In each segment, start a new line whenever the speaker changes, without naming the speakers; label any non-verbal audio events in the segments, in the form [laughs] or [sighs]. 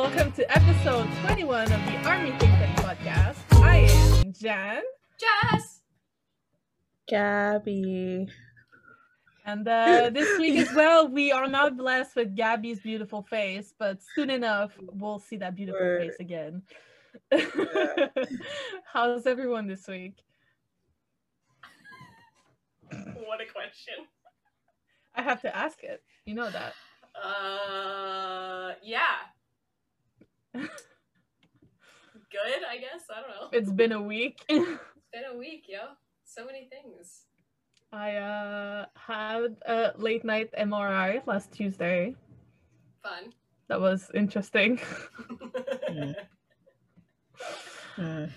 welcome to episode 21 of the Army Think Tank podcast. I am Jan.
Jess.
Gabby.
And uh, this week as well, we are not blessed with Gabby's beautiful face, but soon enough, we'll see that beautiful
Word.
face again. [laughs] How's everyone this week?
What a question.
I have to ask it. You know that.
Uh, yeah. Good, I guess. I don't know.
It's been a week. [laughs]
It's been a week, yo. So many things.
I uh, had a late night MRI last Tuesday.
Fun.
That was interesting. [laughs]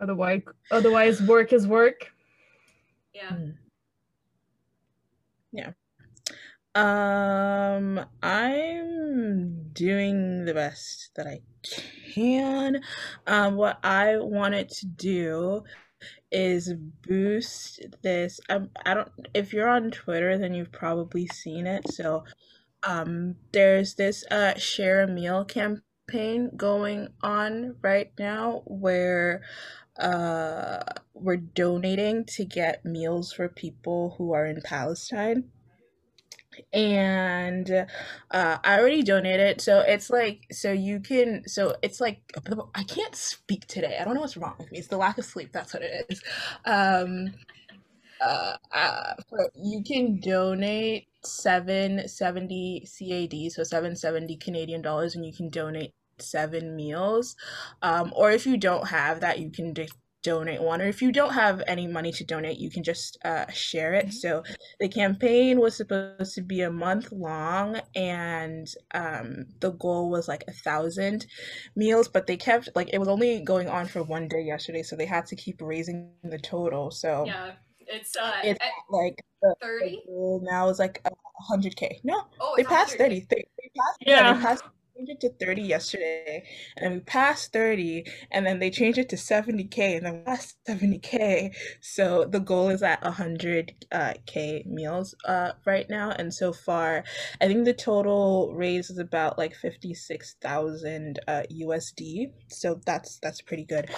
Otherwise, otherwise, work is work.
yeah.
Mm. Yeah. Um, I'm doing the best that I can. Um, what I wanted to do is boost this. Um, I don't. If you're on Twitter, then you've probably seen it. So, um, there's this uh share a meal campaign going on right now where uh we're donating to get meals for people who are in Palestine. And uh I already donated. So it's like so you can so it's like I can't speak today. I don't know what's wrong with me. It's the lack of sleep. That's what it is. Um uh, uh you can donate 770 CAD, so 770 Canadian dollars and you can donate seven meals. Um, or if you don't have that, you can donate one. Or if you don't have any money to donate, you can just uh, share it. So the campaign was supposed to be a month long, and um, the goal was like a thousand meals, but they kept like it was only going on for one day yesterday, so they had to keep raising the total. So
Yeah. It's, uh,
it's like the, the
30?
now is like a hundred k. No,
Oh,
they passed
100.
30 they, they passed yeah,
Yeah.
they passed changed it to 30 yesterday and we passed 30 and then they changed it to 70k and then passed [laughs] 70k so the goal is at 100 uh, meals uh, right now and so far i think the total raise is about like 56000 uh, usd so that's that's pretty good.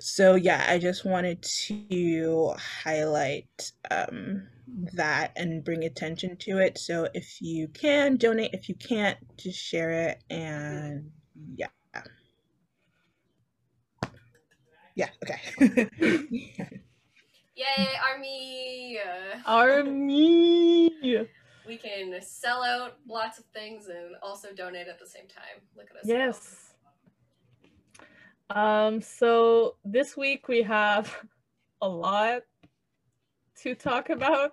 So yeah i just wanted to highlight um that and bring attention to it. So if you can donate, if you can't, just share it and yeah. Yeah, okay. [laughs]
Yay, army!
Army.
we can sell out lots of things and also donate at the same time. Look at us. go.
Yes. Um, so this week we have [laughs] a lot to talk about.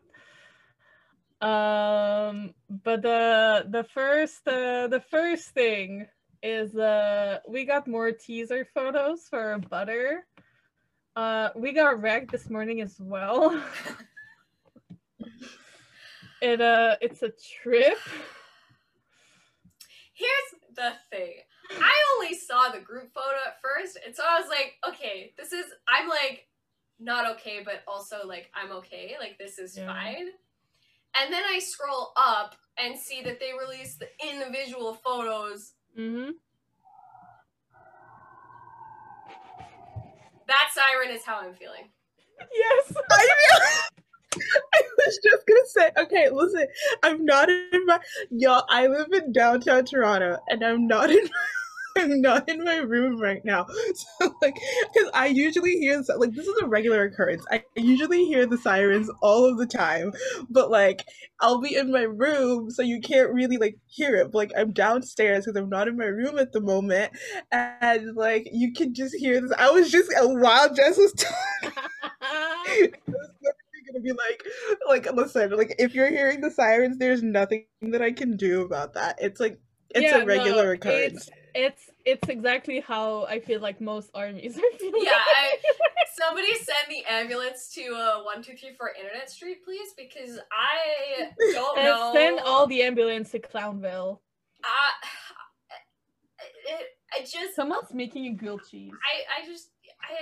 Um, but the the first uh, the first thing is uh we got more teaser photos for butter. Uh, we got wrecked this morning as well. [laughs] it uh it's a trip.
Here's the thing. I only saw the group photo at first, and so I was like, okay, this is I'm like not okay, but also like I'm okay. Like this is
Yeah.
fine. And then I scroll up and see that they released the individual photos.
Mm-hmm.
That siren is how I'm feeling.
Yes.
I, feel. [laughs] I was just gonna say, okay, listen, I'm not in my y'all. I live in downtown Toronto, and I'm not in. I'm not in my room right now, [laughs] so like, because I usually hear the- like this is a regular occurrence. I usually hear the sirens all of the time, but like I'll be in my room, so you can't really like hear it. But like I'm downstairs because I'm not in my room at the moment, and like you can just hear this. I was just uh, while Jess was talking. [laughs] I was literally gonna be like, like, listen, like, if you're hearing the sirens, there's nothing that I can do about that. It's like, it's
Yeah,
a regular
no,
occurrence.
It's it's it's exactly how I feel like most armies are feeling.
Yeah, I, [laughs] somebody send the ambulance to uh one two three four Internet Street, please, because I don't
and
know.
send all the ambulance to Clownville.
I, it, I just
Someone's making a grilled cheese.
I, I just I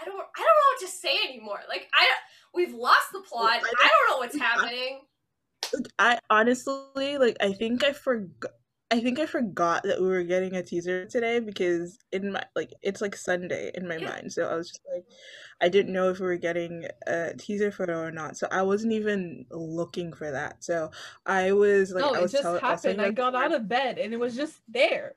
I don't I don't know what to say anymore. Like I we've lost the plot.
I
I don't know what's happening.
Like, I honestly, like, I think I forgot. I think I forgot that we were getting a teaser today because in my like it's like Sunday in my
Yeah.
mind. So I was just like I didn't know if we were getting a teaser photo or not. So I wasn't even looking for that. So I was like
no,
I
it
was
just
tell- I
happened. I
guys
got out of bed and it was just there.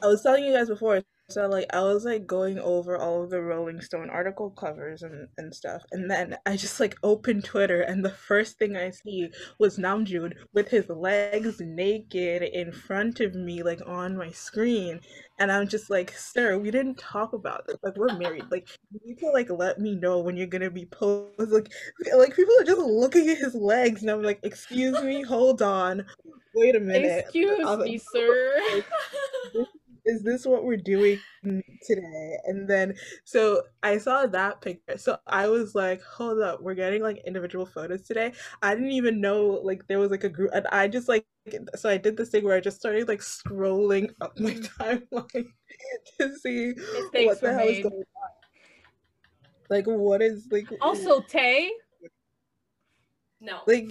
I was telling you guys before. So like I was like going over all of the Rolling Stone article covers and, and stuff, and then I just like opened Twitter, and the first thing I see was Namjoon with his legs naked in front of me, like on my screen, and I'm just like, sir, we didn't talk about this. Like we're married. Like you need to like let me know when you're gonna be posed. Like like people are just looking at his legs, and I'm like, excuse me, hold on, wait a minute.
Excuse
was
me, sir. [laughs]
is this what we're doing today? And then so I saw that picture. So I was like, hold up, we're getting like individual photos today. I didn't even know like there was like a group and I just like so I did this thing where I just started like scrolling up my mm-hmm. timeline [laughs] to see
Mistakes
what the hell is going on. Like what is like
Also, Tay, [sighs]
no.
like,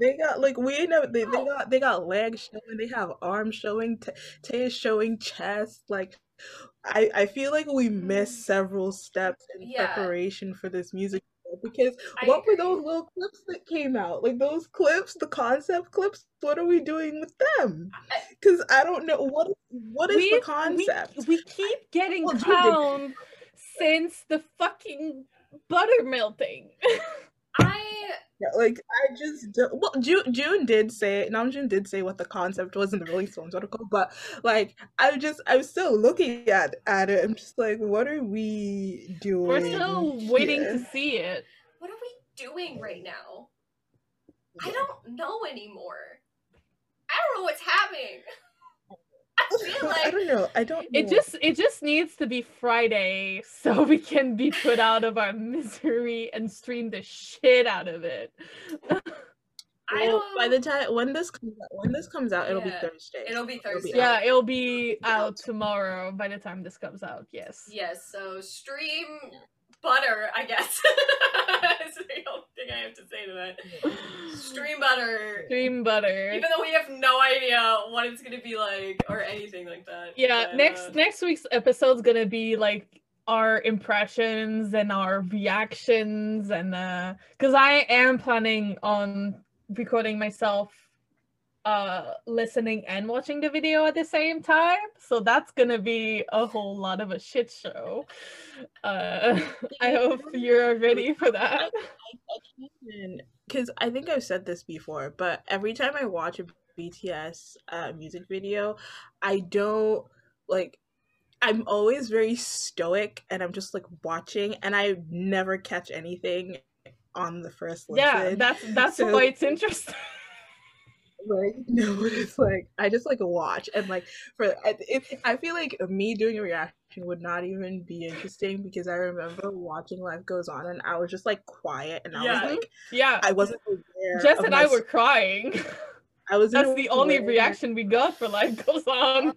they got like we know they, they got they got legs showing they have arms showing t- Tay is showing chest like I I feel like we missed mm-hmm. several steps in
Yeah.
preparation for this music because
I
what were those little clips that came out? Like those clips the concept clips what are we doing with them? Because I don't know what what is
we,
the concept?
We, keep getting
Well, you
clowned since the fucking butter melting. [laughs]
I
Yeah, like I just don't, well, June June did say Namjoon did say what the concept was in the Rolling Stones article, but like I just I'm still looking at at it. I'm just like, what are we doing?
We're still waiting
here?
to see it.
what are we doing right now? I don't know anymore. I don't know what's happening. [laughs] I feel [laughs]
I don't know. I don't.
It just it just needs to be Friday [laughs] so we can be put out of our misery and stream the shit out of it. [laughs]
I
Well,
don't.
by the time when this comes out, when this comes out, it'll
Yeah,
be Thursday.
It'll be
It'll be
Thursday.
Yeah, it'll be out tomorrow by the time this comes out. Yes.
Yes, so stream butter, I guess. [laughs] That's the only thing I have to say to that. Stream butter.
Stream butter.
Even though we have no idea what it's gonna be like or anything like that.
Yeah,
but,
next
uh,
next week's episode's gonna be like our impressions and our reactions and uh because I am planning on recording myself uh listening and watching the video at the same time. So that's gonna be a whole lot of a shit show. Uh [laughs] I hope you're ready for that.
because I think I've said this before, but every time I watch a BTS uh, music video, I don't like. I'm always very stoic, and I'm just like watching, and I never catch anything on the first listen.
Yeah, that's that's
So-
why it's interesting.
Like [laughs] no it's like i just like watch and like for it, i feel like me doing a reaction would not even be interesting because i remember watching life goes on and i was just like quiet and i
Yeah.
was like
Yeah.
i wasn't aware
Jess and i were crying. [laughs]
i was [laughs]
That's the only reaction we got for Life Goes On.
it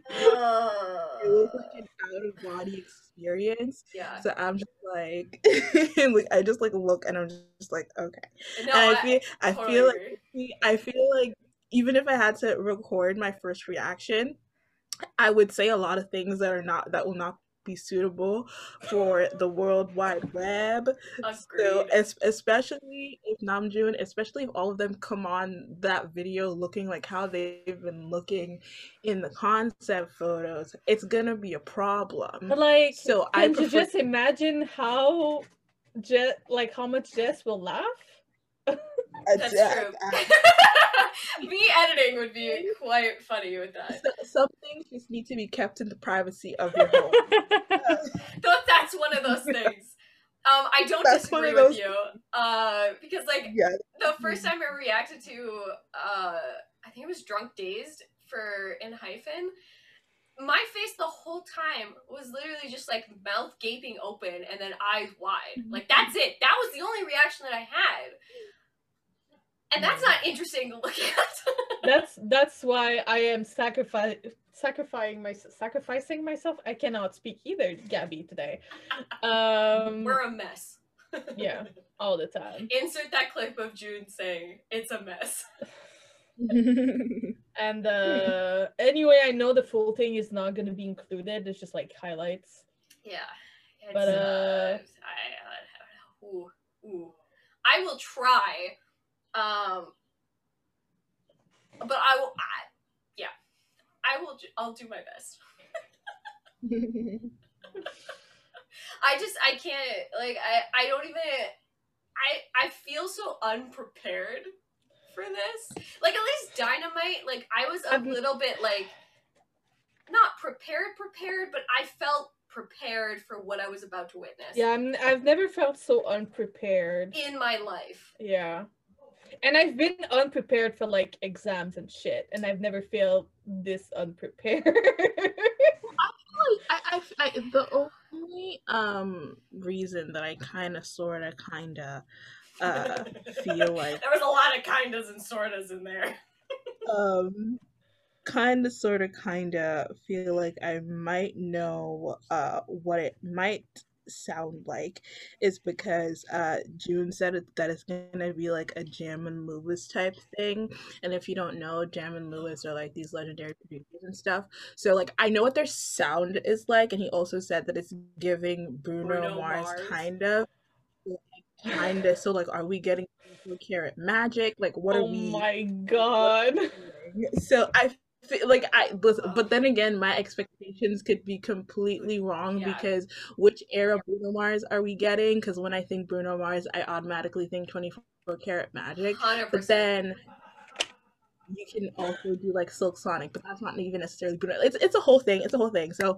was like an out of body experience
yeah.
so i'm just like like i just like look and i'm just like okay
No,
and i
I,
feel i feel like. I feel like even if I had to record my first reaction, I would say a lot of things that are not that will not be suitable for the world wide web. So, es- especially if Namjoon, especially if all of them come on that video looking like how they've been looking in the concept photos, it's gonna be a problem.
But like,
So I prefer-
just imagine how, Je- like how much Jess will laugh?
That's
Uh,
true. [laughs] [laughs] Me editing would be quite funny with that.
so- some things just need to be kept in the privacy of your home. [laughs]
Though that's one of those things. Um, I don't
That's
disagree with you. Uh, because like
yeah.
the first time I reacted to uh I think it was Drunk Dazed for ENHYPEN. My face the whole time was literally just like mouth gaping open and then eyes wide. Like that's it. That was the only reaction that I had. And that's not interesting to look at. [laughs]
that's that's why I am sacrifice sacrificing my sacrificing myself. I cannot speak either, Gabby today. [laughs] Um,
We're a mess. [laughs]
yeah, all the time.
Insert that clip of June saying it's a mess.
And uh anyway, I know the full thing is not gonna be included. It's just like highlights.
Yeah. It's,
But,
uh,
uh,
I, uh, ooh, ooh. I will try. Um, but I will. I, yeah, I will. I'll do my best. [laughs] I just I can't like I I don't even I I feel so unprepared for this. Like at least Dynamite, like I was a little bit like not prepared prepared, but I felt prepared for what I was about to witness
Yeah, I'm, I've never felt so unprepared.
in my life.
Yeah. And I've been unprepared for like exams and shit, and I've never felt this unprepared.
I, I, I, the only um reason that I kind of, sort of, kind of uh feel [laughs] like
there was a lot of kindas and sortas in there.
um kind of, sort of, kind of feel like I might know uh what it might sound like is because uh June said it, that it's gonna be like a Jam and Lewis type thing and if you don't know Jam and Lewis are like these legendary producers and stuff so like I know what their sound is like and he also said that it's giving Bruno,
Bruno
Mars,
Mars.
kind of kind of so like are we getting karat magic like what
oh
are we Oh
my god.
so I like I listen, but then again, my expectations could be completely wrong
Yeah.
because which era Bruno Mars are we getting? Because when I think Bruno Mars, I automatically think 24 karat magic.
Hundred
But then you can also do like Silk Sonic, but that's not even necessarily Bruno. It's it's a whole thing. It's a whole thing. So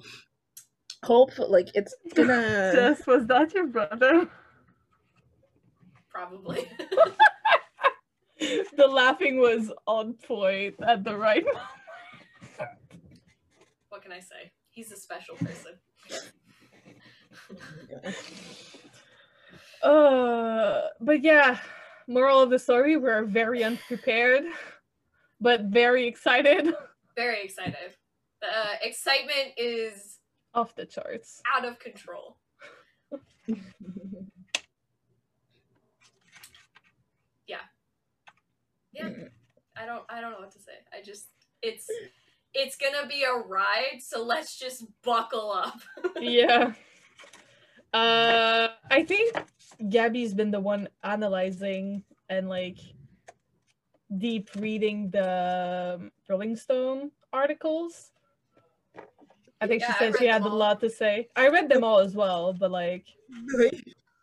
hope like it's gonna. [laughs]
Jess, was that your brother?
Probably. [laughs]
the laughing was on point at the right moment.
Can I say? He's a special person. [laughs]
Uh, but yeah, moral of the story: we're very unprepared, but very excited.
Very excited. The uh, excitement is
Off the charts.
out of control. [laughs] Yeah, yeah. I don't I don't know what to say. I just it's it's gonna be a ride, so let's just buckle up. [laughs]
yeah. Uh, I think Gabby's been the one analyzing and like deep reading the um, Rolling Stone articles. I think
Yeah,
she said she had a
them all.
lot to say. I read them all as well, but like,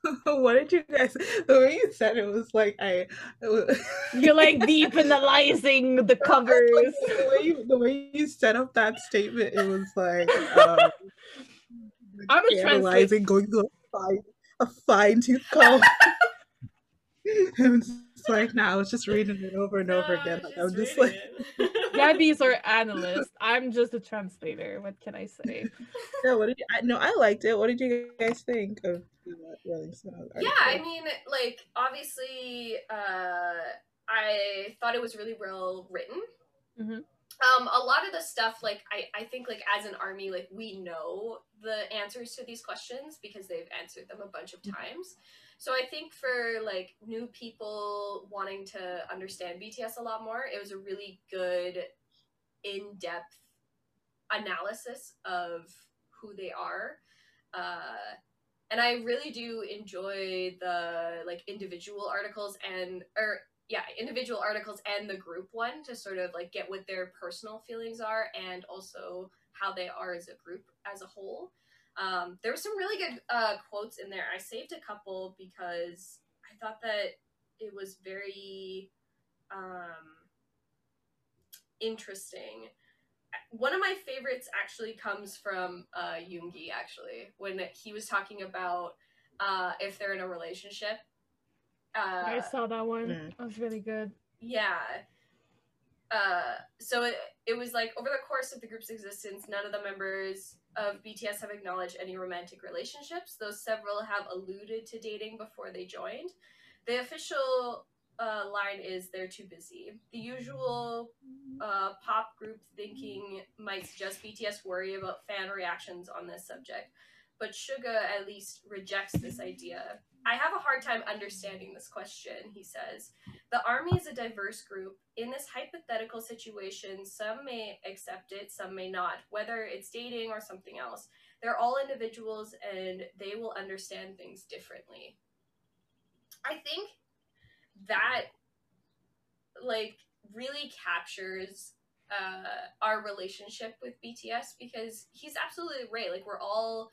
[laughs]
what did you guys? The way you said it was like I. Was,
you're like [laughs] deep analyzing the covers.
the way you the way you set up that statement, it was like [laughs] um,
I'm a
analyzing, going through a fine a fine tooth comb. And it's like now nah, I was just reading it over and over again. Like
just
I'm just like,
it.
Gabby's our analyst. I'm just a translator. What can I say?
yeah. What did you? I, no, I liked it. What did you guys think of the Rolling Stone?
yeah i mean like obviously uh i thought it was really well written
Mhm.
um a lot of the stuff like i i think like as an army like we know the answers to these questions because they've answered them a bunch of times so i think for like new people wanting to understand bts a lot more it was a really good in-depth analysis of who they are uh and I really do enjoy the like individual articles and or yeah, individual articles and the group one to sort of like get what their personal feelings are and also how they are as a group as a whole. Um, there were some really good uh, quotes in there. I saved a couple because I thought that it was very um, interesting one of my favorites actually comes from uh, Yoongi, actually, when he was talking about uh, if they're in a relationship. Uh,
I saw that one.
Mm.
That was really good.
yeah. Uh, so it, it was like over the course of the group's existence, none of the members of BTS have acknowledged any romantic relationships, though several have alluded to dating before they joined. The official uh, line is they're too busy. The usual uh, pop group thinking might suggest BTS worry about fan reactions on this subject, but Suga at least rejects this idea. I have a hard time understanding this question, he says. The army is a diverse group. In this hypothetical situation, some may accept it, some may not, whether it's dating or something else. They're all individuals and they will understand things differently. I think that, like, really captures uh, our relationship with BTS because he's absolutely right. Like, we're all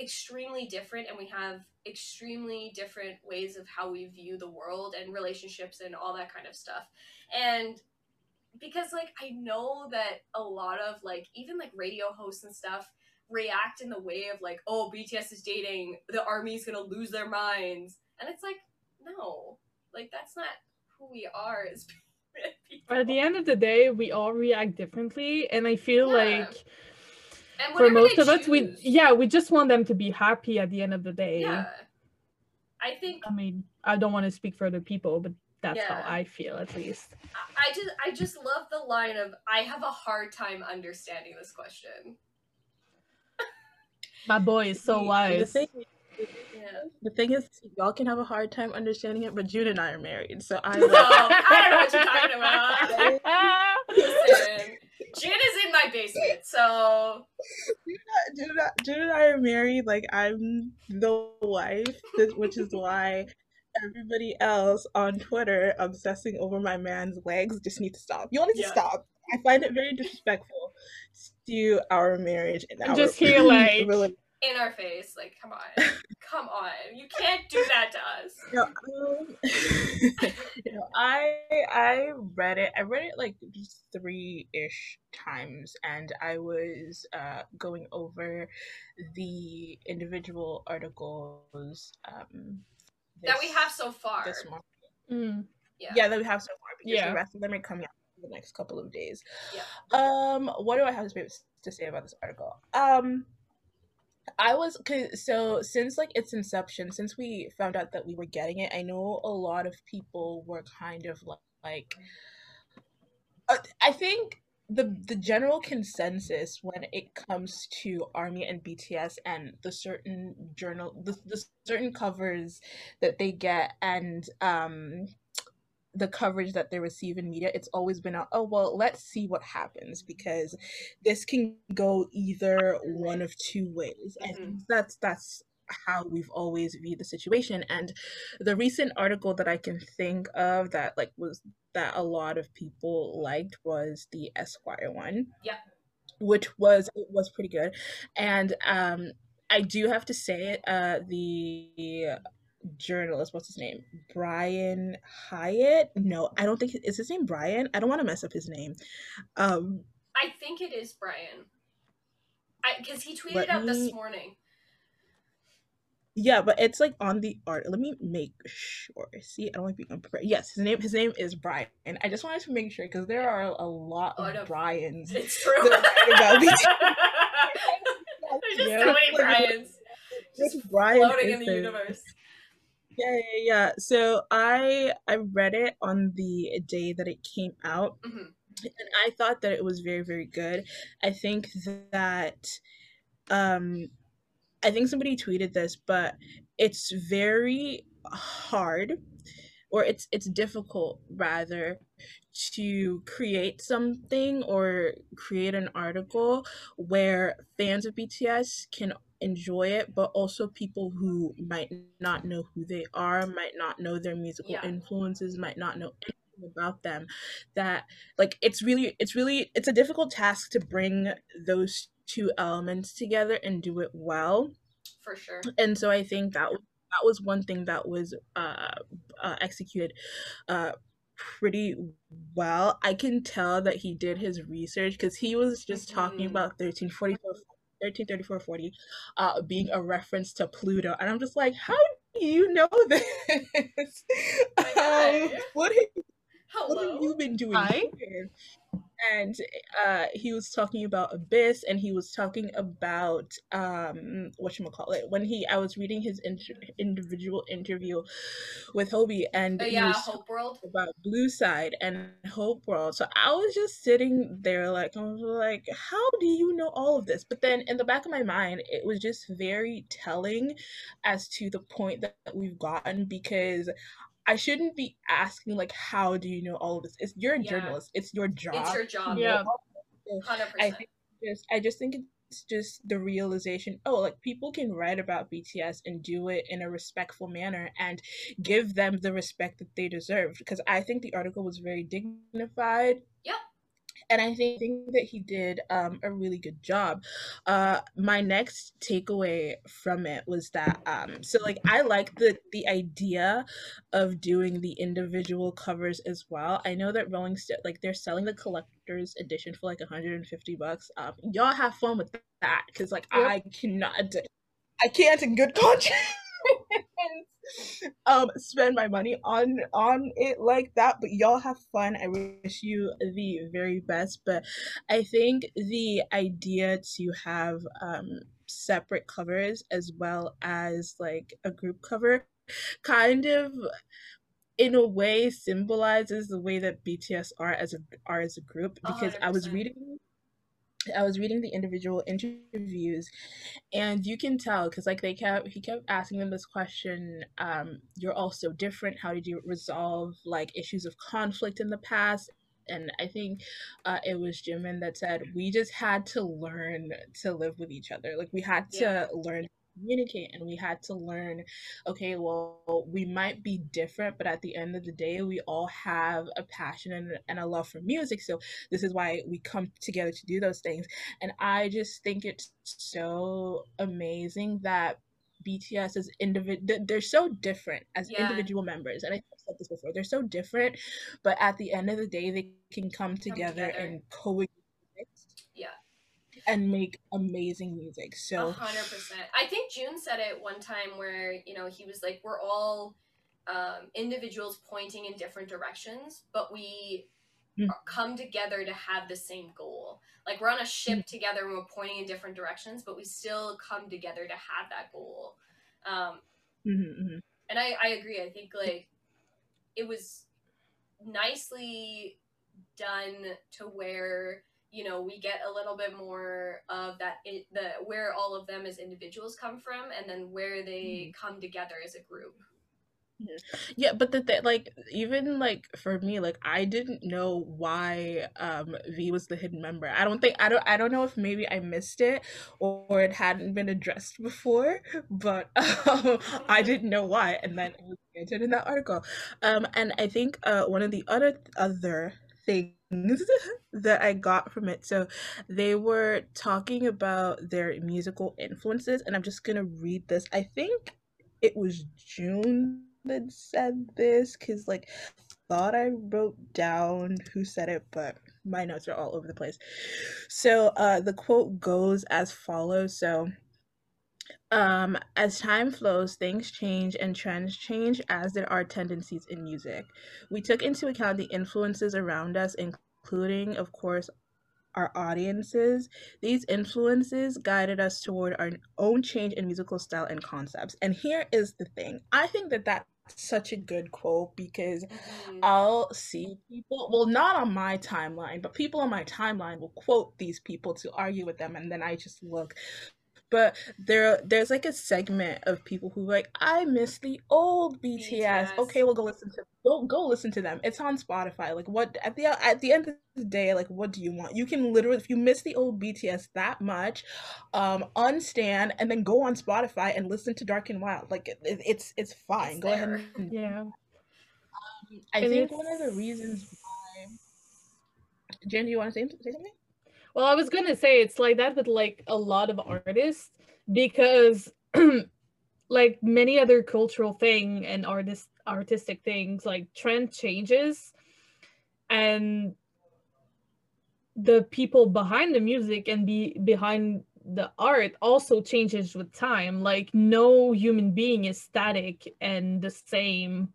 extremely different and we have extremely different ways of how we view the world and relationships and all that kind of stuff. And because like I know that a lot of like even like radio hosts and stuff react in the way of like, oh, BTS is dating, the army's gonna lose their minds. And it's like, no. Like that's not who we are as [laughs]
people. At the end of the day, we all react differently and I feel yeah. like for most of us we yeah we just want them to be happy at the end of the day.
Yeah. I think
i mean i don't want to speak for other people but that's yeah. how i feel at least.
I just i just love the line of i have a hard time understanding this question. [laughs]
My boy is so wise
the thing, yeah. the thing is y'all can have a hard time understanding it but june and i are married so i,
so, I don't know what you're talking about. [laughs] Listen, June is in my basement, so
June and I are married. Like I'm the wife, which is why everybody else on Twitter obsessing over my man's legs just need to stop. You all need yeah. to stop. I find it very disrespectful to our marriage and our
just hear like [laughs]
in our face. Like, come on, [laughs] come on, you can't do that to us.
No, um, you know, I I read it. I read it like three ish times, and I was uh, going over the individual articles um,
this, that we have so far
this month.
Mm.
Yeah. yeah, that we have so far because yeah. the rest of them are coming out in the next couple of days. Yeah. Um, what do I have to say about this article? Um, I was cause, so since like its inception, since we found out that we were getting it, I know a lot of people were kind of like, uh, I think the the general consensus when it comes to army and bts and the certain journal the, the certain covers that they get and um the coverage that they receive in media, it's always been a, oh well, let's see what happens because this can go either one of two ways. Mm-hmm. And that's that's how we've always viewed the situation. And the recent article that I can think of that like was that a lot of people liked was the Esquire one.
Yeah.
Which was it was pretty good. And um I do have to say uh the journalist. What's his name? Brian Hiatt? No, I don't think is his name Brian. I don't want to mess up his name. Um,
I think it is Brian. I because he tweeted out me... this morning.
Yeah, but it's like on the art. Let me make sure. See, I don't like being unprepared. Yes, his name his name is Brian, and I just wanted to make sure because there are a lot oh, of no. Brians.
It's true. [laughs] There's [laughs] just yeah. so many Brians. Just Brian floating in the universe.
Yeah, yeah, yeah. So I I read it on the day that it came out. Mm-hmm. And I thought that it was very, very good. I think that um I think somebody tweeted this, but it's very hard or it's it's difficult rather to create something or create an article where fans of BTS can enjoy it, but also people who might not know who they are, might not know their musical yeah. influences, might not know anything about them. That like it's really it's really it's a difficult task to bring those two elements together and do it well.
For sure.
And so I think that that was one thing that was uh, uh executed uh pretty well. I can tell that he did his research because he was just mm-hmm. talking about 1344 133440 uh, being a reference to Pluto. And I'm just like, how do you know [laughs] this? um, what, have, what have you been doing here? And uh, he was talking about Abyss, and he was talking about um, what you call it when he. I was reading his inter- individual interview with Hobi, and
Oh yeah, Hope World.
about Blue Side and Hope World. So I was just sitting there like I was like, how do you know all of this? But then in the back of my mind, it was just very telling as to the point that we've gotten because I shouldn't be asking like how do you know all of this? It's you're a
Yeah.
journalist. It's your job.
It's your job.
Yeah.
Hundred
I
percent.
think just I just think it's just the realization oh like people can write about BTS and do it in a respectful manner and give them the respect that they deserve because I think the article was very dignified
Yep.
And I think, think that he did um, a really good job. Uh, my next takeaway from it was that um, so like I like the the idea of doing the individual covers as well. I know that Rolling Stone like they're selling the collector's edition for like 150 bucks. Um, y'all have fun with that because like
Yep.
I cannot, I can't in good conscience. [laughs] um spend my money on on it like that. But y'all have fun. I wish you the very best. But i think the idea to have um separate covers as well as like a group cover kind of in a way symbolizes the way that bts are as a are as a group. Because
hundred
i was reading I was reading the individual interviews and you can tell because like they kept he kept asking them this question um you're all so different. How did you resolve like issues of conflict in the past? And I think uh, it was Jimin that said we just had to learn to live with each other. Like we had to learn communicate, and we had to learn. Okay, well, we might be different, but at the end of the day, we all have a passion and, and a love for music. So this is why we come together to do those things. And I just think it's so amazing that BTS is individual. They're so different as
Yeah.
individual members, and I said this before. They're so different, but at the end of the day, they can come together,
together.
and coexist. And make amazing music. So
hundred percent. I think June said it one time where you know he was like, "We're all um, individuals pointing in different directions, but we
Mm.
are- come together to have the same goal. Like we're on a ship together and we're pointing in different directions, but we still come together to have that goal." Um,
mhm, mhm.
and I, I agree. I think like it was nicely done to where you know we get a little bit more of that it, the where all of them as individuals come from and then where they come together as a group
Yeah, but the th- like even like for me, like I didn't know why um V was the hidden member. I don't think I don't I don't know if maybe I missed it or it hadn't been addressed before, but [laughs] um, I didn't know why, and then it was answered in that article. Um, and I think uh one of the other other things [laughs] that I got from it, so they were talking about their musical influences, and I'm just gonna read this. I think it was June that said this because like thought I wrote down who said it, but my notes are all over the place. So uh the quote goes as follows. So um as time flows, things change and trends change as there are tendencies in music. We took into account the influences around us, including of course our audiences. These influences guided us toward our own change in musical style and concepts. And here is the thing I think that that's such a good quote because
Mhm.
I'll see people, well, not on my timeline, but people on my timeline will quote these people to argue with them, and then I just look. But there, there's like a segment of people who like, I miss the old BTS.
BTS.
Okay, we'll go listen to go go listen to them. It's on Spotify. Like, what at the at the end of the day, like, what do you want? You can literally, if you miss the old BTS that much, um, unstand and then go on Spotify and listen to Dark and Wild. Like, it, it's it's fine.
It's
go ahead and
Yeah.
I
And
think one of the reasons why. Jen, do you want to say, say something?
Well, I was gonna say it's like that with like a lot of artists because [clears throat] like many other cultural thing and artist artistic things, like trend changes and the people behind the music and be behind the art also changes with time. Like no human being is static and the same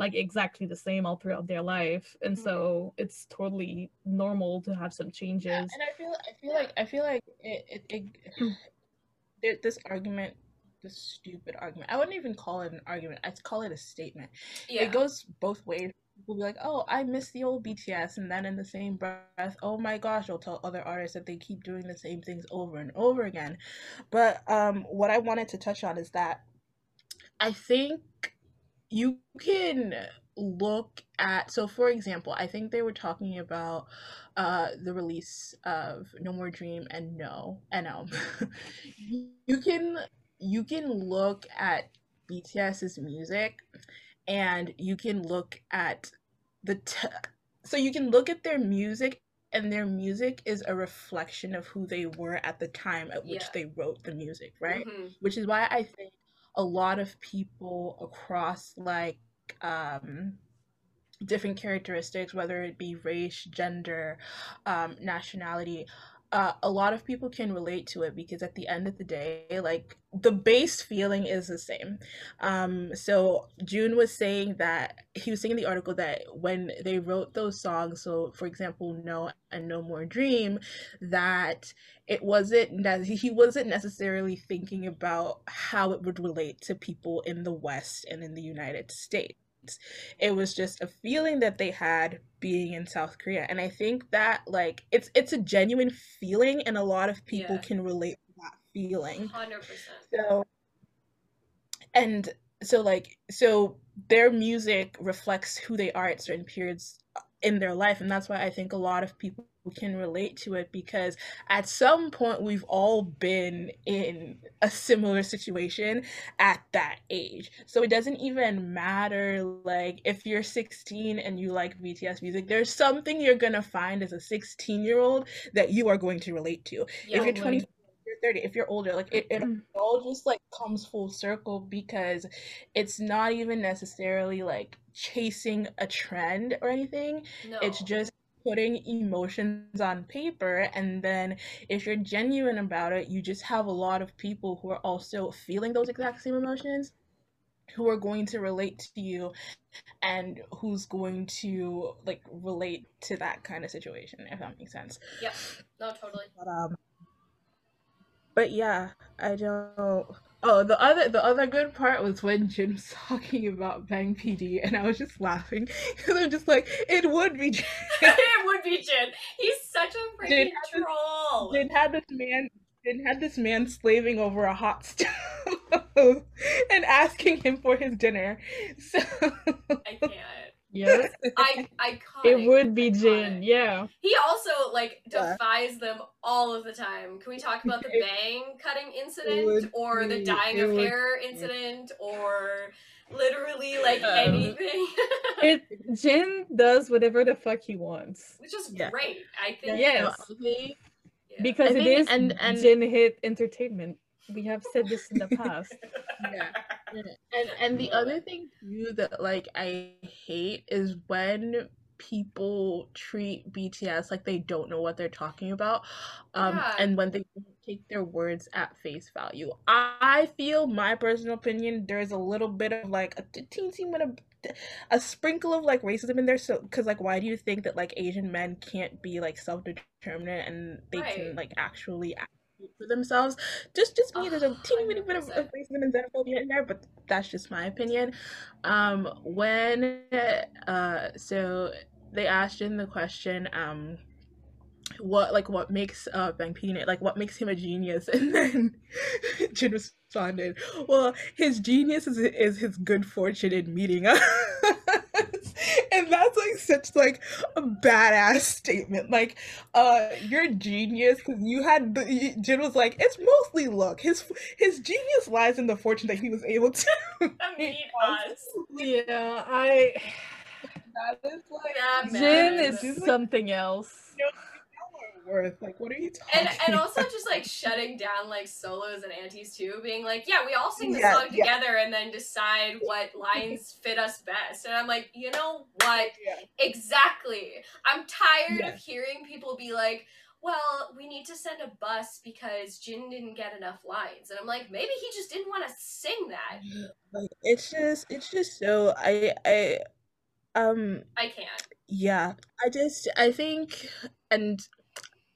like exactly the same all throughout their life, and
Mhm.
so it's totally normal to have some changes.
Yeah, and I feel I feel like I feel like it, it, it [sighs] this argument this stupid argument I wouldn't even call it an argument I'd call it a statement
yeah.
it goes both ways people be like oh I miss the old BTS and then in the same breath oh my gosh they'll tell other artists that they keep doing the same things over and over again but um what I wanted to touch on is that I think you can look at so for example i think they were talking about uh the release of no more dream and no and um [laughs] you can you can look at bts's music and you can look at the t- so you can look at their music and their music is a reflection of who they were at the time at which
Yeah.
they wrote the music right
Mhm.
which is why I think a lot of people across like um different characteristics, whether it be race, gender, um, nationality, uh, a lot of people can relate to it because at the end of the day, like the base feeling is the same. Um, so June was saying that he was saying in the article that when they wrote those songs, so for example, No and No More Dream, that it wasn't that he wasn't necessarily thinking about how it would relate to people in the West and in the United States. It was just a feeling that they had being in South Korea. And I think that like it's it's a genuine feeling and a lot of people
Yeah.
can relate to that feeling.
100%.
So and so like so their music reflects who they are at certain periods in their life and that's why I think a lot of people can relate to it because at some point we've all been in a similar situation at that age. So it doesn't even matter like if you're 16 and you like BTS music, there's something you're going to find as a 16-year-old that you are going to relate to
Yeah.
if you're
Totally.
20 you're 30 if you're older like it, it all just like comes full circle because it's not even necessarily like chasing a trend or anything
no.
it's just putting emotions on paper and then if you're genuine about it you just have a lot of people who are also feeling those exact same emotions who are going to relate to you and who's going to like relate to that kind of situation if that makes sense
Yep. No, totally.
but um but yeah i don't oh the other the other good part was when jin was [laughs] talking about bang pd and i was just laughing because i'm just like it would be Jin. [laughs]
it would be Jin. He's such a freaking
Jin had this-
troll.
Jin had this man Jin had this man slaving over a hot stove [laughs] and asking him for his dinner so
I can't.
Yes, [laughs]
I iconic.
it would be
iconic.
Jin. Yeah.
He also like
Yeah.
defies them all of the time. Can we talk about the bang cutting incident or the
be-
dyeing
it
of
would
hair incident or literally like
Um,
anything? [laughs]
It Jin does whatever the fuck he wants
Which is
Yeah.
great. I think
Yes.
No, I think-
yeah.
because
I
it
think-
is
and- and-
Jin hit entertainment. We have said this in the past. [laughs]
Yeah. And and the other thing too that like I hate is when people treat BTS like they don't know what they're talking about. Um
Yeah.
and when they take their words at face value. I feel my personal opinion there's a little bit of like a teensy bit of a sprinkle of like racism in there so because like why do you think that like asian men can't be like self-determinant and they
Right.
can like actually advocate for themselves. Just just me there's a teeny bitty bit of, of racism and xenophobia in there but that's just my opinion. Um when uh so they asked in the question um what like what makes uh Bang PDnim like what makes him a genius? [laughs] And then [laughs] Jin responded well his genius is, is his good fortune in meeting us [laughs] and that's like such like a badass statement like uh you're a genius because you had the Jin was like it's mostly luck his his genius lies in the fortune that he was able to [laughs]
meet us.
Yeah, I
that is like
That
Jin
man.
is something else.
Worth like what are you talking
And and also just like shutting down like solos and antis too, being like, yeah, we all sing the
Yeah,
song
yeah.
together and then decide what [laughs] lines fit us best. And I'm like, you know what?
Yeah.
Exactly. I'm tired of hearing people be like, well, we need to send a bus because Jin didn't get enough lines. And I'm like, maybe he just didn't want to sing that. [gasps]
Like it's just it's just so I I um
I can't.
yeah, I just I think and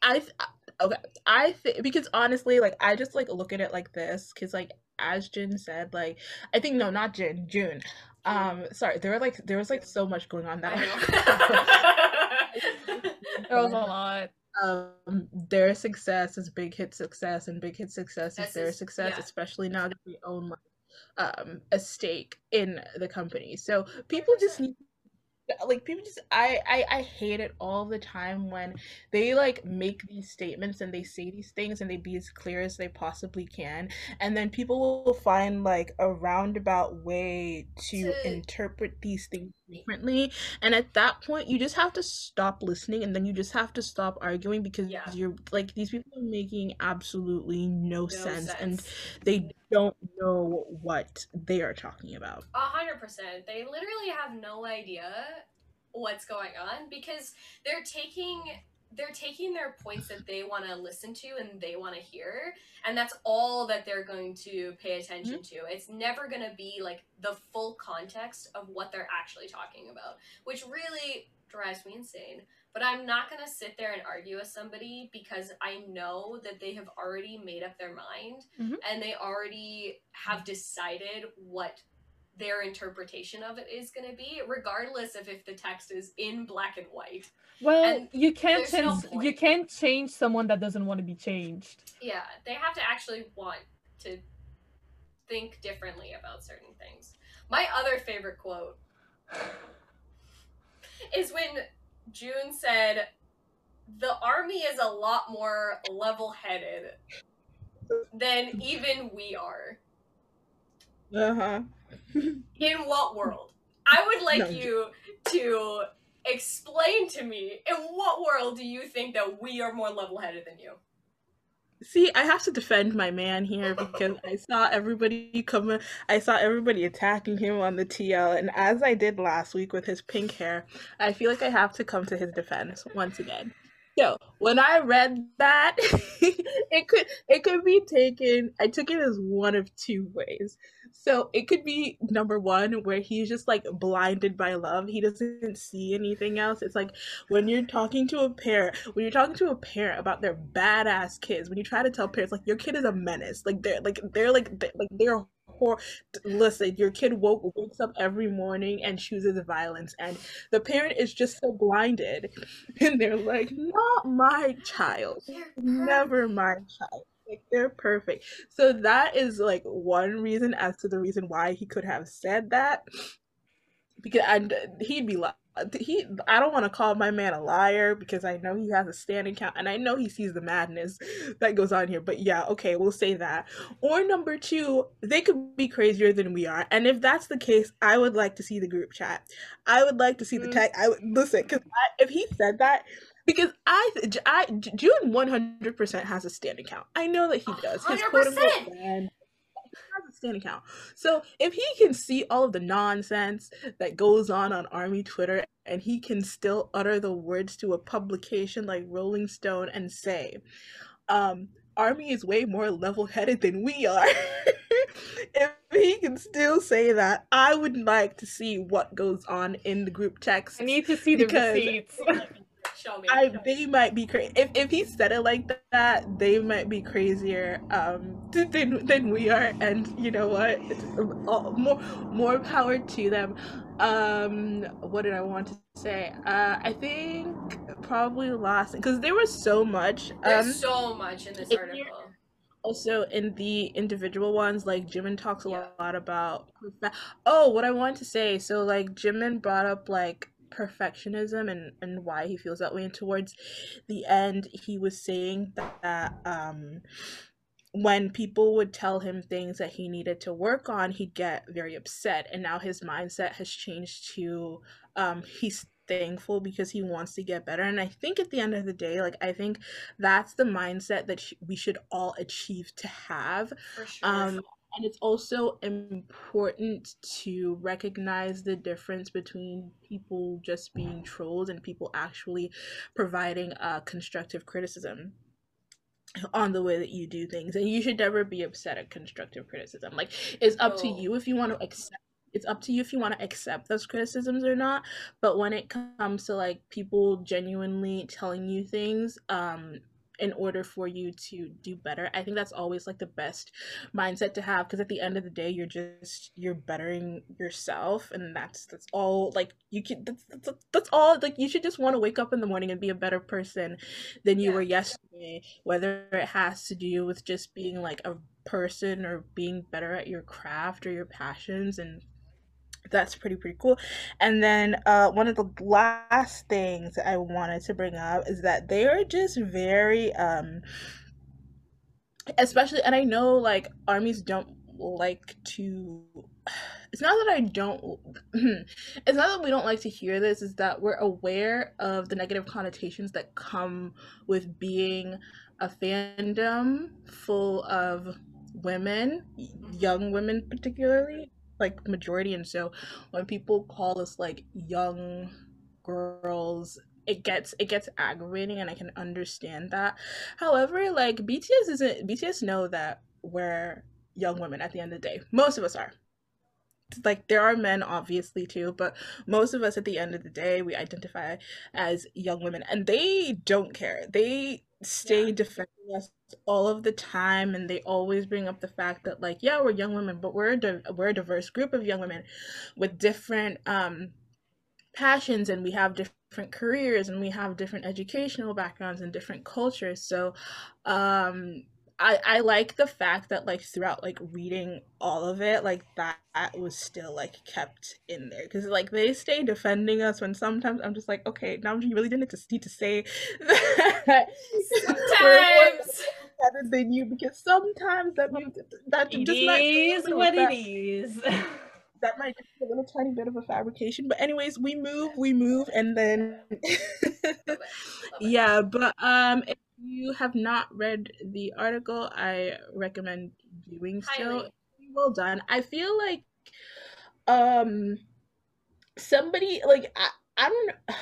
I okay, I think because honestly like I just like look at it like this cuz like as Jin said like I think no, not Jin, June. Um sorry, there were like there was like so much going on that [laughs]
There was a lot.
um their success is big hit success and big hit success
That's
is their success
yeah.
especially now that we own like um a stake in the company so people just
100%.
need like people just I, I i hate it all the time when they like make these statements and they say these things and they be as clear as they possibly can. And then people will find like a roundabout way to
To-
interpret these things differently and at that point you just have to stop listening and then you just have to stop arguing because
Yeah.
you're like these people are making absolutely no,
No
sense, and they don't know what they are talking about
A hundred percent. They literally have no idea what's going on because they're taking they're taking their points that they want to listen to and they want to hear and that's all that they're going to pay attention to. It's never going to be like the full context of what they're actually talking about which really drives me insane. But i'm not going to sit there and argue with somebody because i know that they have already made up their mind
Mhm.
and they already have decided what their interpretation of it is going to be regardless of if the text is in black and white
Well,
And
you can't
there's no
change. you can't change someone that doesn't want to be changed.
yeah they have to actually want to think differently about certain things my other favorite quote [sighs] is when Joon said the army is a lot more level-headed than even we are
uh-huh [laughs]
In what world? I would like
No,
you to explain to me in what world do you think that we are more level headed than you?
See, I have to defend my man here because I saw everybody coming. I saw everybody attacking him on the TL, and as I did last week with his pink hair, I feel like I have to come to his defense once again. So when I read that, [laughs] it could it could be taken. I took it as one of two ways. So it could be number one, where he's just like blinded by love. He doesn't see anything else. It's like when you're talking to a parent, when you're talking to a parent about their badass kids, when you try to tell parents like your kid is a menace, like they're like they're like they're, like they're hor- listen, your kid woke wakes up every morning and chooses violence, and the parent is just so blinded, [laughs] and they're like, not my child, never my child. Like they're perfect. So that is like one reason as to the reason why he could have said that because and he'd be like, he I don't want to call my man a liar because I know he has a standing count and I know he sees the madness that goes on here but yeah okay we'll say that or number 2 they could be crazier than we are and if that's the case I would like to see the group chat I would like to see the
Mm.
tag I would listen cuz if he said that because I, I Joon one hundred percent has a standing count. I know that he does. His quote unquote
100%.
has a standing count. So if he can see all of the nonsense that goes on on Army Twitter, and he can still utter the words to a publication like Rolling Stone and say, um, "Army is way more level-headed than we are." [laughs] if he can still say that, I would like to see what goes on in the group text.
I need to see the receipts. [laughs]
I they might be crazy. If if he said it like that, they might be crazier um than than we are. And you know what? It's, uh, more more power to them. Um, what did I want to say? Uh, I think probably the last because there was so much.
There's
Um,
so much in this article.
also in the individual ones, like Jimin talks a
Yeah.
lot about. Oh, what I wanted to say. So like Jimin brought up like perfectionism and and why he feels that way. And towards the end, he was saying that that um when people would tell him things that he needed to work on, he'd get very upset. And now his mindset has changed to um he's thankful because he wants to get better. And I think at the end of the day, like I think that's the mindset that sh- we should all achieve to have.
For sure.
Um and it's also important to recognize the difference between people just being trolls and people actually providing uh, constructive criticism on the way that you do things. And you should never be upset at constructive criticism. Like it's up oh. to you if you want to accept it's up to you if you want to accept those criticisms or not. But when it comes to like people genuinely telling you things um in order for you to do better i think that's always like the best mindset to have because at the end of the day you're just you're bettering yourself and that's that's all like you can that's that's, that's all like you should just want to wake up in the morning and be a better person than you yeah. were yesterday whether it has to do with just being like a person or being better at your craft or your passions and that's pretty pretty cool. And then uh, one of the last things i wanted to bring up is that they're just very um especially and i know like armies don't like to it's not that i don't [clears throat] it's not that we don't like to hear this is that we're aware of the negative connotations that come with being a fandom full of women young women particularly like majority and so when people call us like young girls it gets it gets aggravating and i can understand that. However like bts isn't bts know that we're young women at the end of the day. Most of us are. Like there are men obviously too but most of us at the end of the day we identify as young women and they don't care. They stay yeah. defending us all of the time and they always bring up the fact that like yeah we're young women but we're a di- we're a diverse group of young women with different um passions and we have different careers and we have different educational backgrounds and different cultures so um I, I like the fact that like throughout like reading all of it like that, that was still like kept in there. Because like they stay defending us when sometimes I'm just like okay now you really didn't need to say that. Sometimes. [laughs] Better than you because sometimes that means that
it just is what it is. [laughs]
that might be a little tiny bit of a fabrication but anyways we move we move and then yeah but um if you have not read the article i recommend doing so well done. I feel like um somebody like i, I don't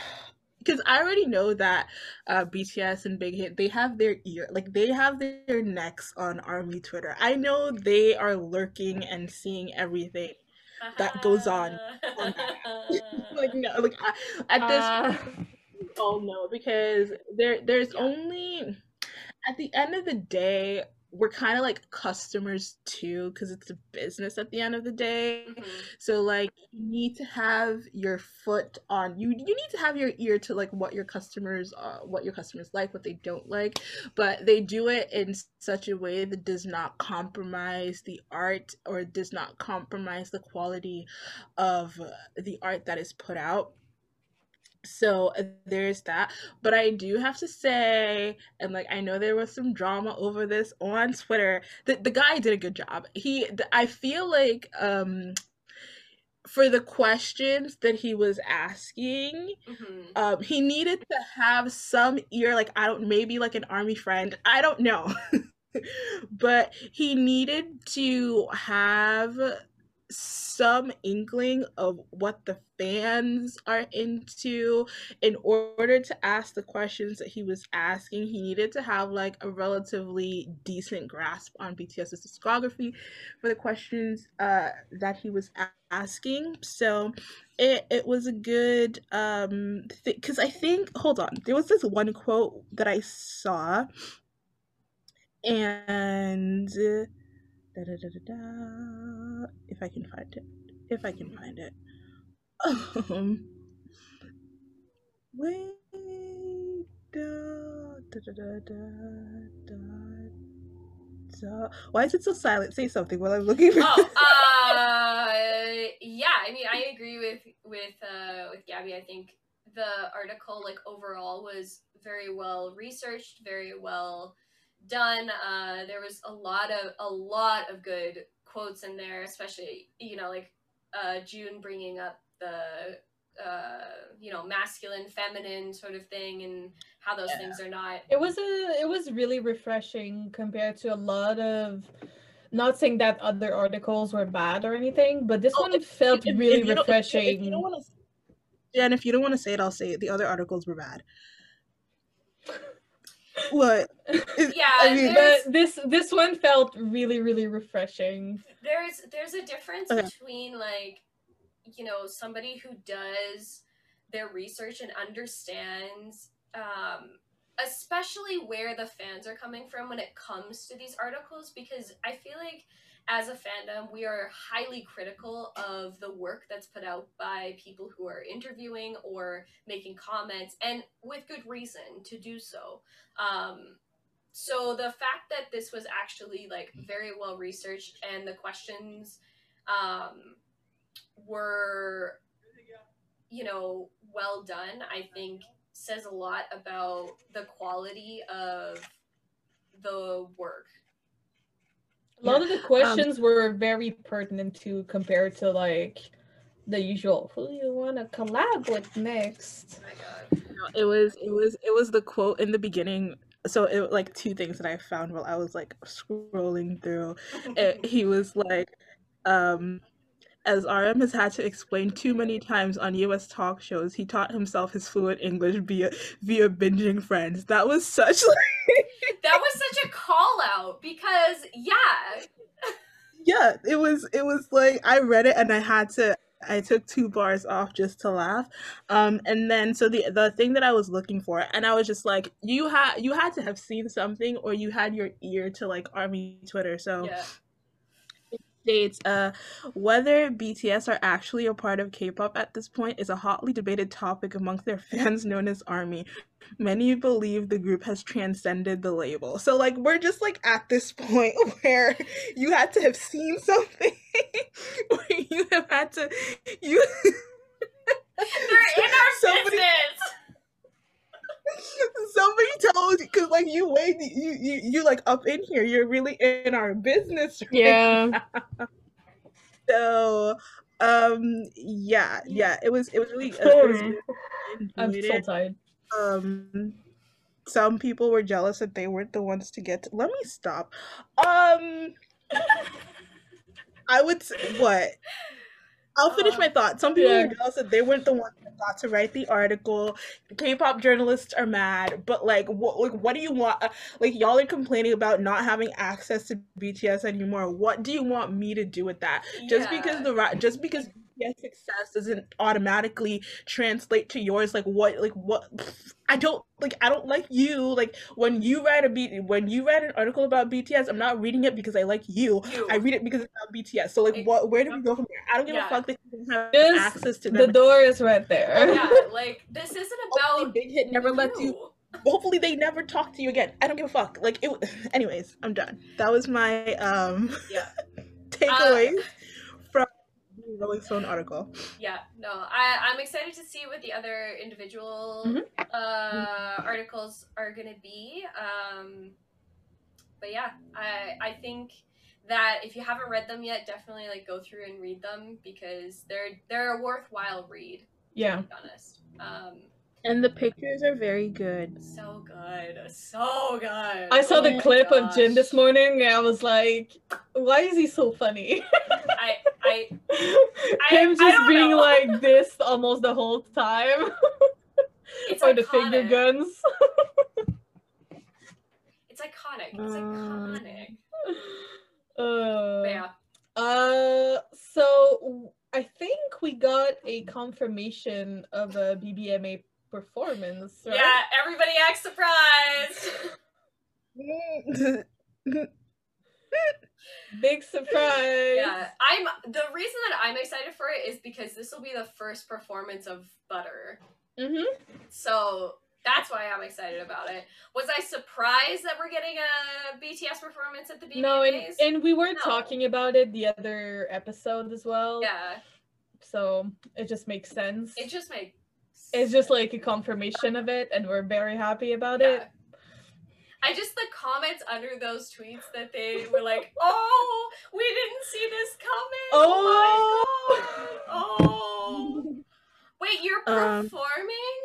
because [sighs] I already know that uh, BTS and Big Hit they have their ear like they have their necks on Army Twitter. I know they are lurking and seeing everything that goes on. on [laughs] [laughs] like no, like I, at this uh... point, all know because there there's yeah. only at the end of the day we're kind of like customers too because it's a business at the end of the day mm-hmm. so like you need to have your foot on you you need to have your ear to like what your customers uh, what your customers like what they don't like but they do it in such a way that does not compromise the art or does not compromise the quality of the art that is put out so uh, there's that. But i do have to say and like i know there was some drama over this on twitter the, the guy did a good job. He i feel like um for the questions that he was asking mm-hmm. um he needed to have some ear like i don't maybe like an army friend i don't know. [laughs] But he needed to have some inkling of what the fans are into. In order to ask the questions that he was asking he needed to have like a relatively decent grasp on bts's discography for the questions uh, that he was asking. So it, it was a good um because th- i think hold on there was this one quote that i saw and uh, Da, da, da, da, da. If I can find it. If I can find it. [laughs] Um. Wait. Da, da, da, da, da, da. Why is it so silent? Say something while I'm looking
for. Oh, [laughs] uh, yeah. I mean, I agree with with uh with Gabby. I think the article, like overall, was very well researched, very well done. Uh, there was a lot of a lot of good quotes in there, especially you know like uh, Joon bringing up the uh, you know masculine, feminine sort of thing, and how those yeah. things are not.
It was a it was really refreshing compared to a lot of not saying that other articles were bad or anything, but this
Oh,
one
if-
felt
if-
really
if you don't- if-
refreshing.
If you don't want to, Jen, if you don't want to say it, I'll say it. The other articles were bad. What? Is- [laughs]
Yeah,
I mean,
there's-
but this this one felt really really refreshing.
there's there's a difference
Okay.
between like you know somebody who does their research and understands um especially where the fans are coming from when it comes to these articles because i feel like as a fandom we are highly critical of the work that's put out by people who are interviewing or making comments and with good reason to do so. Um so the fact that this was actually like very well researched and the questions um, were you know well done i think says a lot about the quality of the work
A lot of
Um,
the questions were very pertinent to compared to like the usual. Who do you want to collab with next?
oh my god
No, it was it was it was the quote in the beginning so it like two things that i found while i was like scrolling through it, [laughs] he was like um as RM has had to explain too many times on US talk shows, he taught himself his fluent English via via binging friends. That was such [laughs] like
that was such a call out because yeah
yeah, it was it was like I read it and I had to I took two bars off just to laugh. Um and then so the the thing that I was looking for and I was just like you had you had to have seen something or you had your ear to like army Twitter. So
yeah
states uh whether BTS are actually a part of K-pop at this point is a hotly debated topic amongst their [laughs] fans known as ARMY. Many believe the group has transcended the label. So like we're just like at this point [laughs] where you had to have seen something [laughs] where you have had to you
they're in our
Somebody-
business [laughs]
somebody told you because like you wait you, you you like up in here. You're really in our business [laughs] right
Yeah,
so um yeah yeah it was it was really it was [laughs] really
I'm so tired.
um some people were jealous that they weren't the ones to get to, let me stop. Um i would say what I'll finish my thought. Some people
Yeah.
jealous that they weren't the ones that got to write the article. K-pop journalists are mad, but like, what, like, what do you want? uh, Like, y'all are complaining about not having access to BTS anymore. What do you want me to do with that? just because the just because BTS success doesn't automatically translate to yours like what like what I don't like I don't like you like when you write a B when you write an article about BTS I'm not reading it because I like you
You.
I read it because it's about BTS so like what where do we go from here I don't give
Yeah.
a fuck that you don't have
Just
access to them.
The door is right there.
yeah [laughs] like this isn't
hopefully
about
Big Hit never lets you hopefully they never talk to you again I don't give a fuck like it [laughs] anyways I'm done that was my um
Yeah. [laughs]
takeaways from the Rolling Stone article
Yeah, no, I, I'm excited to see what the other individual
Mhm.
uh, articles are gonna be. Um, but yeah, I I think that if you haven't read them yet, definitely like go through and read them because they're they're a worthwhile read.
Yeah.
To be honest, um,
And the pictures are very good.
so good, so good.
I saw
Oh
the
my
clip of Jin this morning and I was like, why is he so funny? [laughs]
I I [laughs]
Him
I
just
don't
being
know.
like [laughs] this almost the whole time.
it's
or the finger guns.
It's iconic. It's
Um,
iconic.
Uh,
yeah.
uh, so I think we got a confirmation of a BBMA performance, right?
Yeah, everybody act surprised. [laughs]
Big surprise.
Yeah, I'm the reason that I'm excited for it is because this will be the first performance of Butter.
Mm-hmm.
So that's why I'm excited about it. Was I surprised that we're getting a BTS performance at the BBAs?
No, and, and we were
No.
talking about it the other episode as well.
yeah,
So it just makes sense.
it just makes
it's just like a confirmation of it, and we're very happy about
yeah.
it.
I just the comments under those tweets that they were like, [laughs] "Oh, we didn't see this coming." Oh, my god! Oh, wait, you're [laughs]
Um,
performing?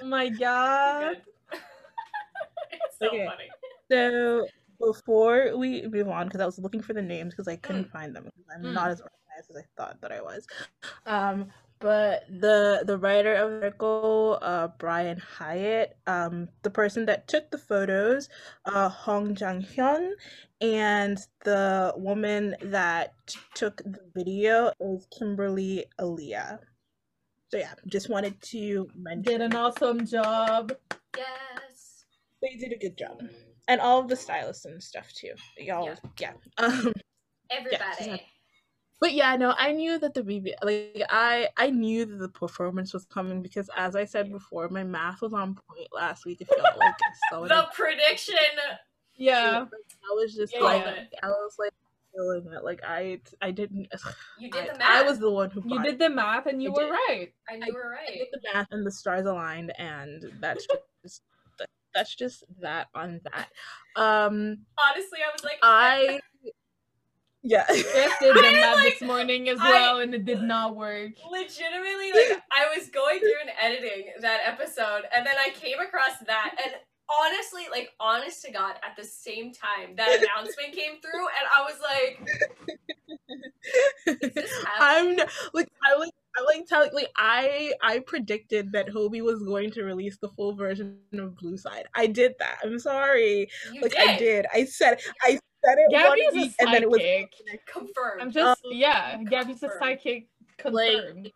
Oh [laughs] my god.
It's so
Okay.
funny.
so before we move on, because I was looking for the names because I couldn't
Mm.
find them I'm
Mm.
not as organized as I thought that I was. Um, but the the writer of the article, uh, Brian Hiatt, um, the person that took the photos, uh, Hong Jang Hyun, and the woman that took the video is Kimberly Aaliyah. So yeah, just wanted to mention
Did an awesome job.
Yes.
they did a good job, and all of the stylists and stuff too. Y'all,
Yeah.
yeah. Um,
Everybody.
But yeah, no, I knew that the BB like I I knew that the performance was coming because as I said before, my math was on point last week. It felt like so [laughs]
the prediction.
Yeah.
I was just
Yeah.
like
Love.
I was like feeling it. Like I I didn't [sighs]
You did
I,
the math.
I was the one who
You did
it.
the math and you
I
were
did.
right.
I knew we were
I
right.
did the math and the stars aligned and that's [laughs] just that's just that on that. Um
Honestly, I was like,
I [laughs] yeah.
Jeff did the
I, [laughs]
math
like,
this morning as
I-
well and it did not work.
legitimately like I was going through and editing that episode and then I came across that and honestly like honest to god at the same time that announcement came through and I was like is this [laughs] happening?
I'm like I like I like telling like I I predicted that Hobi was going to release the full version of Blue Side. I did that. I'm sorry.
you
Like
did.
I did. I said I said it one
Gabby's a
week and then it was
confirmed
I'm just
Um,
yeah, Gabby's a
confirmed.
like
confirmed.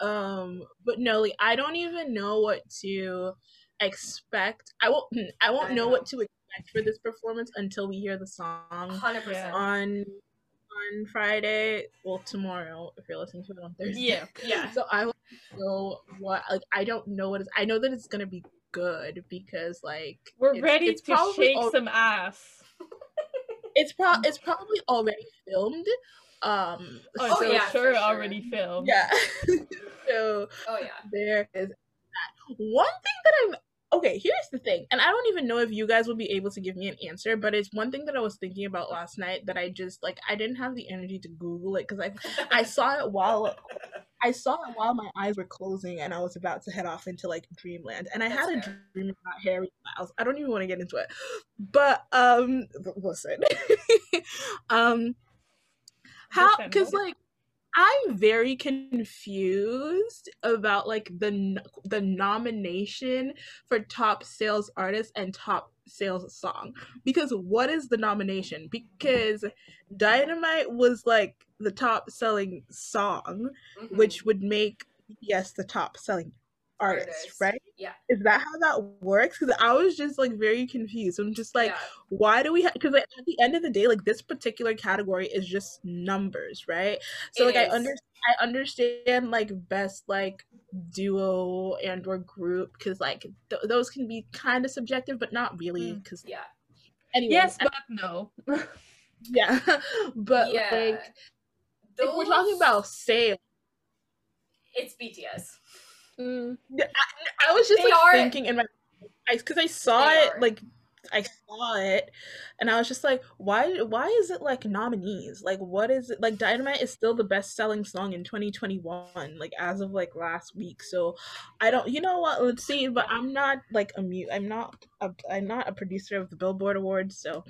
um but no like I don't even know what to expect. I won't I won't
I
know
know.
what to expect for this performance until we hear the song
100%
on on Friday. Well tomorrow if you're listening to it on Thursday.
Yeah.
yeah
So I won't know what like I don't know what is I know that it's gonna be good because like
We're
it's-
ready
it's
to shake
al-
some ass.
It's pro it's probably already filmed. Um
Oh, so
yeah,
sure,
sure.
already filmed.
yeah. [laughs] so
oh yeah
there is that. One thing that I'm okay, here's the thing, and I don't even know if you guys will be able to give me an answer, but it's one thing that I was thinking about last night that I just like I didn't have the energy to Google it because I I saw it while [laughs] I saw it while my eyes were closing and I was about to head off into like dreamland. And I had a dream about Harry Styles. I don't even want to get into it. But um listen. [laughs] um how cuz like I'm very confused about like the the nomination for top sales artist and top sales song because what is the nomination because Dynamite was like the top selling song
Mhm.
which would make yes the top selling artist,
Artist.
right
yeah
is that how that works because i was just like very confused i'm just like
yeah.
why do we have because like, at the end of the day like this particular category is just numbers right so
It
like i
is.
under i understand like best like duo and or group because like th- those can be kind of subjective but not really
Mm.
because
yeah
anyway
Yes, but no. [laughs]
yeah but
yeah
like if we're talking about sales
it's BTS
Mm.
I was just
They
like
are-
thinking in my because I, saw
They
it
are.
like I saw it and I was just like why why is it like nominees like what is it like Dynamite is still the best selling song in 2021 like as of like last week so I don't you know what let's see but I'm not like a mute I'm not a, I'm not a producer of the Billboard Awards so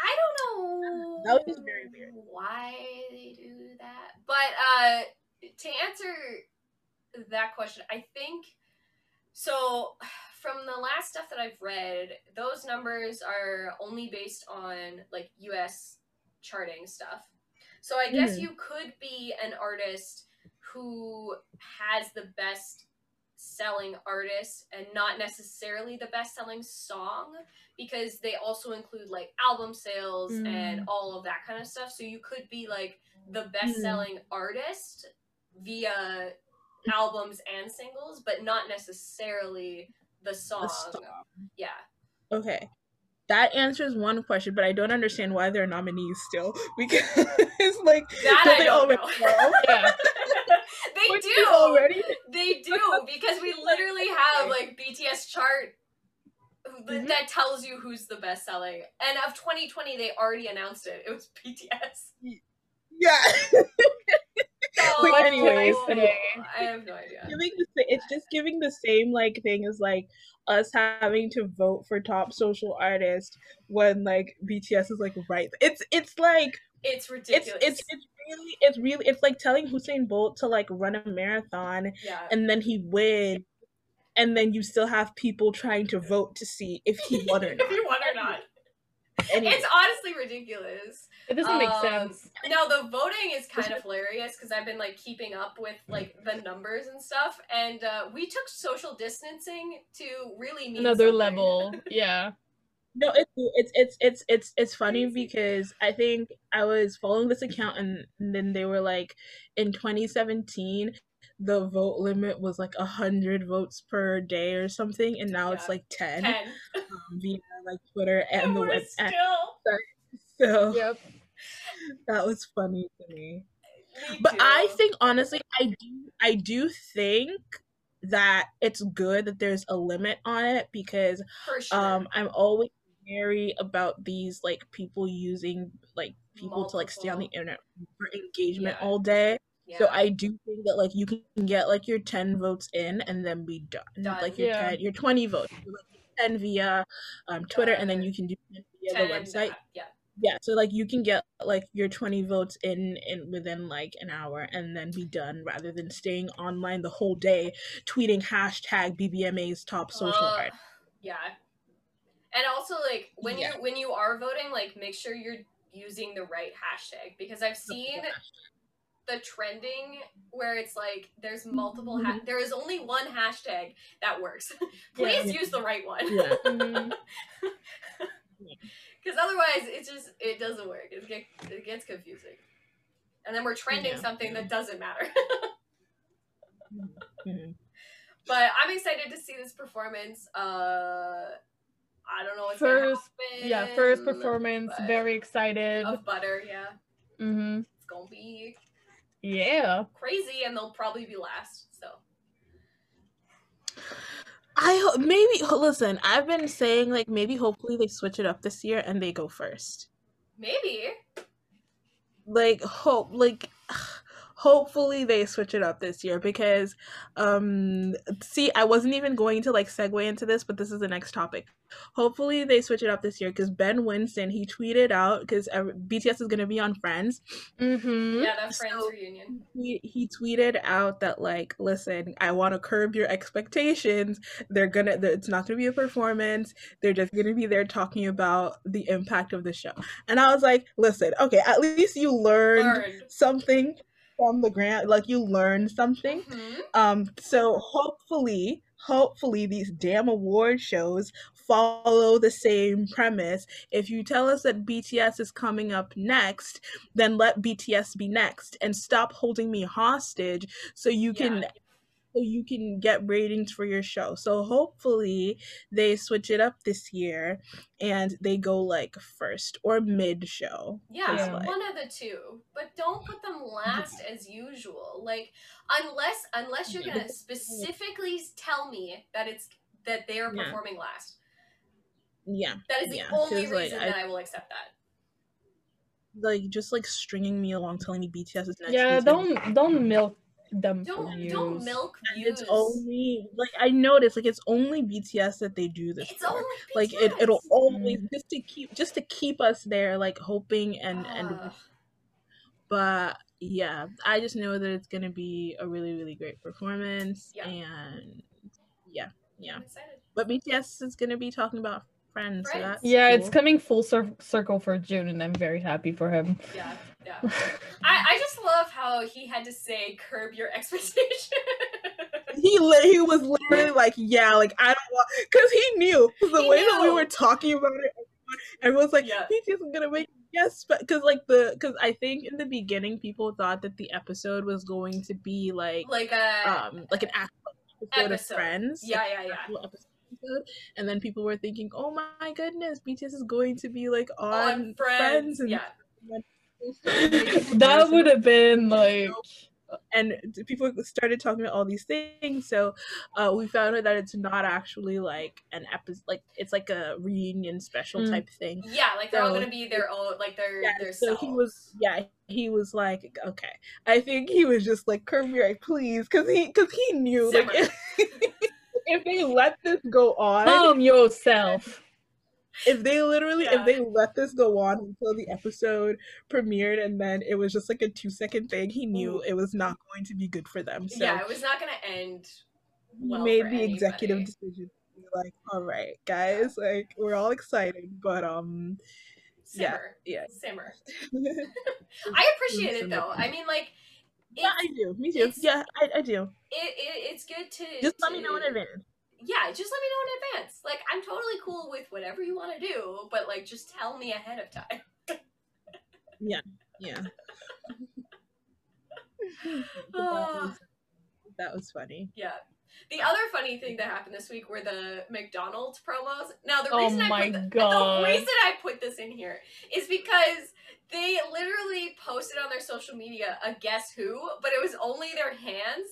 I don't know.
That was very weird.
Why they do that, but uh, to answer that question, I think so. From the last stuff that I've read, those numbers are only based on like U.S. charting stuff. So I guess
Mhm.
you could be an artist who has the best selling artist and not necessarily the best selling song because they also include like album sales and all of that kind of stuff. So you could be like the best selling artist via albums and singles, but not necessarily the song.
the song.
Yeah.
Okay. That answers one question, but I don't understand why they're nominees still. [laughs] Because it's like
That [laughs]
they already
know.
know?
Yeah.
they do
already.
They do because we literally have like BTS chart
Mhm.
that tells you who's the best selling. And of 2020, they already announced it. It was BTS.
Yeah. [laughs] [laughs]
But anyways, anyway.
I have no idea.
giving the, sa- it's just giving the same like thing as like us having to vote for top social artist when like BTS is like right. It's it's like
It's
it's
ridiculous.
it's it's really it's really it's like telling Usain Bolt to like run a marathon
yeah.
and then he wins and then you still have people trying to vote to see if he won or [laughs]
if
not.
want or not.
Anyway,
It's honestly ridiculous.
It doesn't make
Um,
sense.
No, the voting is kind of hilarious because I've been like keeping up with like the numbers and stuff, and uh, we took social distancing to really mean
Another
something.
level. [laughs] Yeah.
No, it's it's it's it's it's it's funny because I think I was following this account and, and then they were like in 2017 the vote limit was like a hundred votes per day or something and now it's like 10
Ten.
um, via like Twitter and
And
the
we're
web
still. [laughs]
so
Yep.
that was funny to me.
Me
But I think honestly I do I do think that it's good that there's a limit on it because
sure.
um i'm always wary about these like people using like people to like stay on the internet for engagement
Yeah.
all day
yeah.
so i do think that like you can get like your 10 votes in and then be done,
Done.
like your
Yeah.
10 your 20 votes You, like, 10 via um twitter and then you can do 10 via the website
Yeah.
yeah so like you can get like your 20 votes in in within like an hour and then be done rather than staying online the whole day tweeting hashtag bbma's top social
Ugh,
art
Yeah. And also like when
Yeah.
you when you are voting, like make sure you're using the right hashtag because I've seen the trending where it's like there's multiple ha- there is only one hashtag that works. [laughs] Please
Yeah.
use the right one.
Yeah. [laughs]
Mhm.
Because otherwise, it just it doesn't work. It get it gets confusing, and then we're trending
Yeah.
something that doesn't matter. [laughs]
Mhm.
but I'm excited to see this performance. Uh, I don't know what's
First-
happen.
Yeah, first performance. Very excited.
of butter. Yeah,
hmm
it's gonna be
Yeah.
crazy, and they'll probably be last. So
I ho- maybe listen. I've been saying like maybe hopefully they switch it up this year and they go first.
maybe
Like hope like hopefully they switch it up this year because um see I wasn't even going to like segue into this but this is the next topic. Hopefully they switch it up this year because Ben Winston he tweeted out because BTS is gonna be on Friends
hmm
yeah, that friends
So-
reunion.
he, he tweeted out that like listen i want to curb your expectations they're gonna they're- it's not gonna be a performance they're just gonna be there talking about the impact of the show and i was like listen okay at least you learned
Learned.
something from the grant like you learned something
Mhm.
um so hopefully hopefully these damn award shows follow the same premise if you tell us that bts is coming up next then let bts be next and stop holding me hostage so you can
Yeah.
So you can get ratings for your show so hopefully they switch it up this year and they go like first or mid show
Yeah,
Yeah.
like-
one of the two. But don't put them last as usual. Like unless unless you're gonna specifically tell me that it's that they are
Yeah.
performing last.
yeah
That is the
Yeah,
only
'cause, like,
reason
I-
that I will accept that.
like just like stringing me along telling me bts is next
Yeah.
means
Don't don't milk them
Don't
views.
don't milk
And
views.
it's only like I noticed like it's only BTS that they do this
It's
for.
only
like it it'll always mm. just to keep just to keep us there like hoping and and but yeah I just know that it's gonna be a really really great performance
Yeah.
and yeah yeah
I'm excited.
but BTS is gonna be talking about friends, so
Friends.
that's
Yeah, it's coming full cir- circle for Joon, and I'm very happy for him.
Yeah, yeah. I, I just love how he had to say curb your expectations.
he li- he was literally like, yeah, like I don't want, because he knew the
He
way that we were talking about it. Everyone everyone's like,
Yeah.
BTS is gonna make yes, but because like the because I think in the beginning people thought that the episode was going to be like
like a
um like an actual episode, of Friends,
yeah,
like,
yeah, yeah.
episode. And then people were thinking, "Oh my goodness, BTS is going to be like on,
On friends,
and
yeah. [laughs]
that would have been like
and people started talking about all these things. So uh, we found out that it's not actually like an episode, like it's like a reunion special
Mm.
type thing.
Yeah, like they're all gonna be their own, like their
Yeah,
their
so
self.
he was, yeah, he was like, okay. I think he was just like, Kermit, please, because he, because he knew, like, if, [laughs] if they let this go on,
Calm yourself.
If they literally
Yeah.
if they let this go on until the episode premiered and then it was just like a two second thing he knew
Ooh.
it was not going to be good for them so
yeah, it was not gonna end.
he
well
made the executive decision like all right guys like we're all excited but um yeah
Simmer,
yeah
simmer. [laughs] I appreciate it though. I mean, like, yeah
i do me too yeah I, I do
it, it, it's good to
just let me know in
to-
advance
Yeah, just let me know in advance. Like, I'm totally cool with whatever you want to do, but like, just tell me ahead of time.
yeah yeah. [laughs] that, ah. was, that was funny
Yeah. The other funny thing that happened this week were the McDonald's promos. Now the
Oh
reason I put the,
God.
the reason I put this in here is because they literally posted on their social media a guess who, but it was only their hands.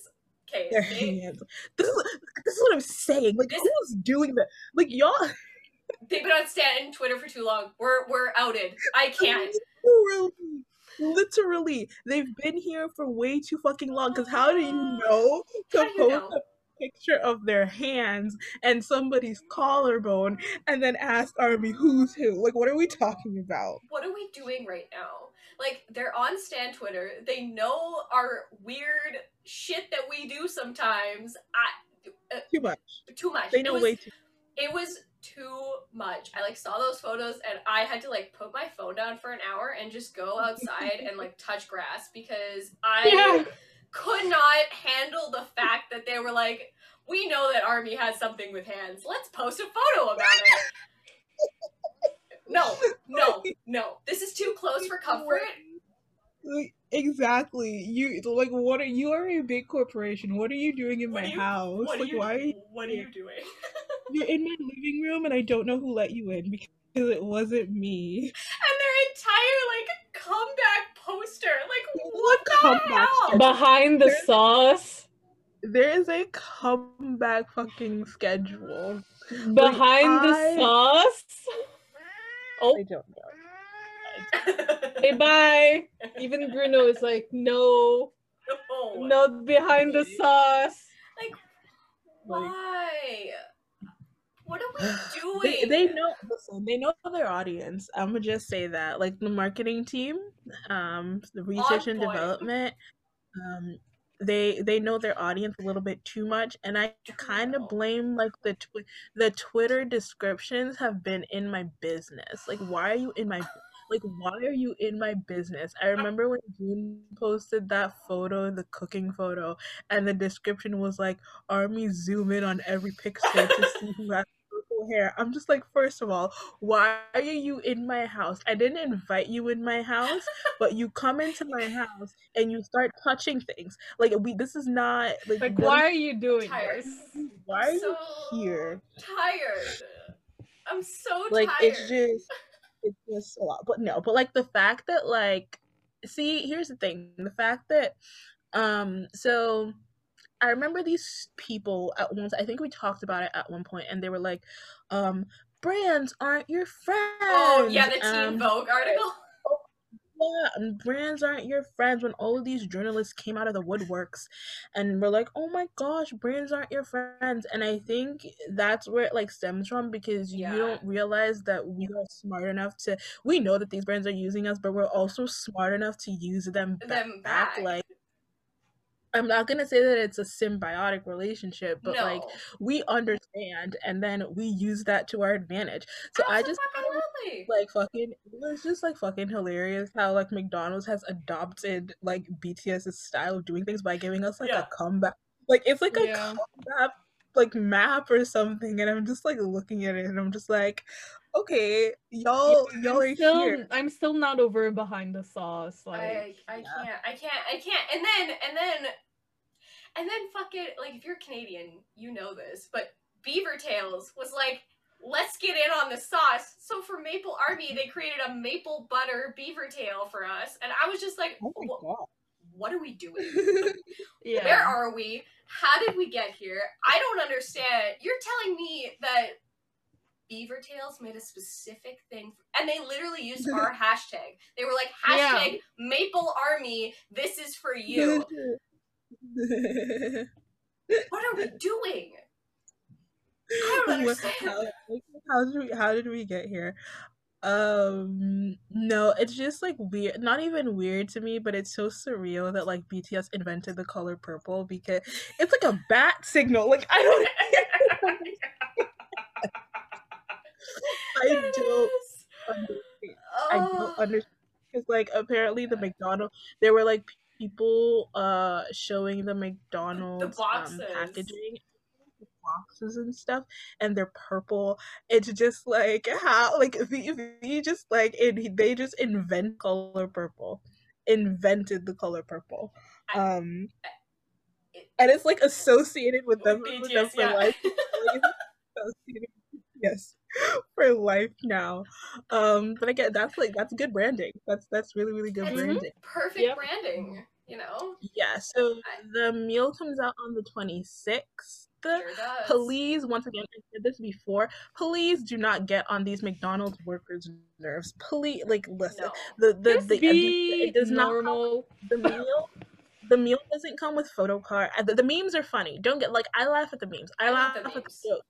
Okay,
their
they,
hands this is, this is what i'm saying like
This-
who's doing that like y'all [laughs]
they've been on stan Twitter for too long. We're we're outed. I [laughs] can't.
Literally, literally, they've been here for way too fucking long. Because how do you uh, know to
How do you know?
a picture of their hands and somebody's collarbone and then ask Army who's who? Like, what are we talking about?
What are we doing right now? Like they're on stan Twitter. They know our weird shit that we do sometimes. I uh,
Too much.
too much.
They know
was-
way too.
it was too much. I like saw those photos and I had to like put my phone down for an hour and just go outside and like touch grass because I [laughs]
Yeah.
could not handle the fact that they were like, we know that Army has something with hands. Let's post a photo about it. [laughs] No, [laughs] no, no. This is too close for comfort.
Like, exactly. You like what are you are a big corporation. What are you doing in
What
my
you-
house?
What
like
you
why are you
what are you doing? [laughs]
you're in my living room and I don't know who let you in because it wasn't me.
And their entire like comeback poster. Like
What
what the
comeback
hell?
Behind the sauce.
There is a comeback fucking schedule.
Behind the
I-
sauce. Oh,
I don't know. [laughs]
hey, bye. Even Bruno is like, no,
no.
no, behind the sauce.
Like,
Like-
why? What are we doing? [gasps]
They, they know listen, they know their audience. I'm gonna just say that. Like the marketing team, um, the research and
point.
development, um, they they know their audience a little bit too much, and I kind of blame like the tw- the Twitter descriptions have been in my business. Like, why are you in my like why are you in my business? I remember when Joon posted that photo, the cooking photo, and the description was like army zoom in on every pixel to see who [laughs] has purple hair. I'm just like, first of all, why are you in my house? I didn't invite you in my house, [laughs] but you come into my house and you start touching things. Like we this is not like,
Like, why are you doing
Tired.
this?
why are you here?
Tired. I'm so
like
tired.
it's just it's just a lot but no but like the fact that like see here's the thing the fact that um so i remember these people at once i think we talked about it at one point and they were like um brands aren't your friends
oh yeah, the Teen
um,
Vogue article. [laughs]
yeah, and brands aren't your friends when all of these journalists came out of the woodworks and were like, oh my gosh, brands aren't your friends. And I think that's where it like stems from because
Yeah.
you don't realize that we are smart enough to, we know that these brands are using us, but we're also smart enough to use them,
Them
back.
back.
Like, I'm not gonna say that it's a symbiotic relationship, but
no.
like we understand and then we use that to our advantage. So I just
Absolutely.
like fucking it was just like fucking hilarious how like McDonald's has adopted like BTS's style of doing things by giving us like
Yeah.
a comeback like it's like a
Yeah.
comeback like map or something and I'm just like looking at it and I'm just like okay y'all y'all are
I'm still,
here
I'm still not over behind the sauce. Like,
I I
yeah.
can't I can't I can't and then and then and then fuck it like if you're Canadian you know this but Beaver Tails was like let's get in on the sauce so for Maple Army they created a maple butter beaver tail for us and I was just like
oh my god
what are we doing? [laughs]
Yeah.
Where are we? How did we get here? I don't understand. You're telling me that Beaver Tails made a specific thing, and they literally used [laughs] our hashtag. They were like,
Yeah.
hashtag Maple Army, this is for you. [laughs] [laughs] What are we doing? I don't understand.
how, how did we how did we get here? Um no, it's just like weird not even weird to me, but it's so surreal that like BTS invented the color purple because it's like a bat signal. Like I don't [laughs] [laughs] I don't understand. I
Oh.
don't understand because like apparently the McDonald there were like people uh showing the McDonald's um,
boxes.
packaging boxes and stuff and they're purple it's just like how like the, the just like it, they just invent color purple invented the color purple
I-
um
it-
and it's like associated with them,
With
with them for
yeah.
life [laughs] like, associated with BTS [laughs] for life now. Um but again that's like that's good branding. That's that's really really good
It's
branding.
Perfect
Yep.
branding, you know?
yeah so
I-
the meal comes out on the 26th
Sure does.
please once again i said this before please do not get on these mcdonald's workers nerves. Please like listen
No.
the the,
Just
the
be
it does not come the meal the meal doesn't come with photo card. The, the memes are funny. Don't get like i laugh at the memes. I,
I
laugh
love the
at the
memes.
jokes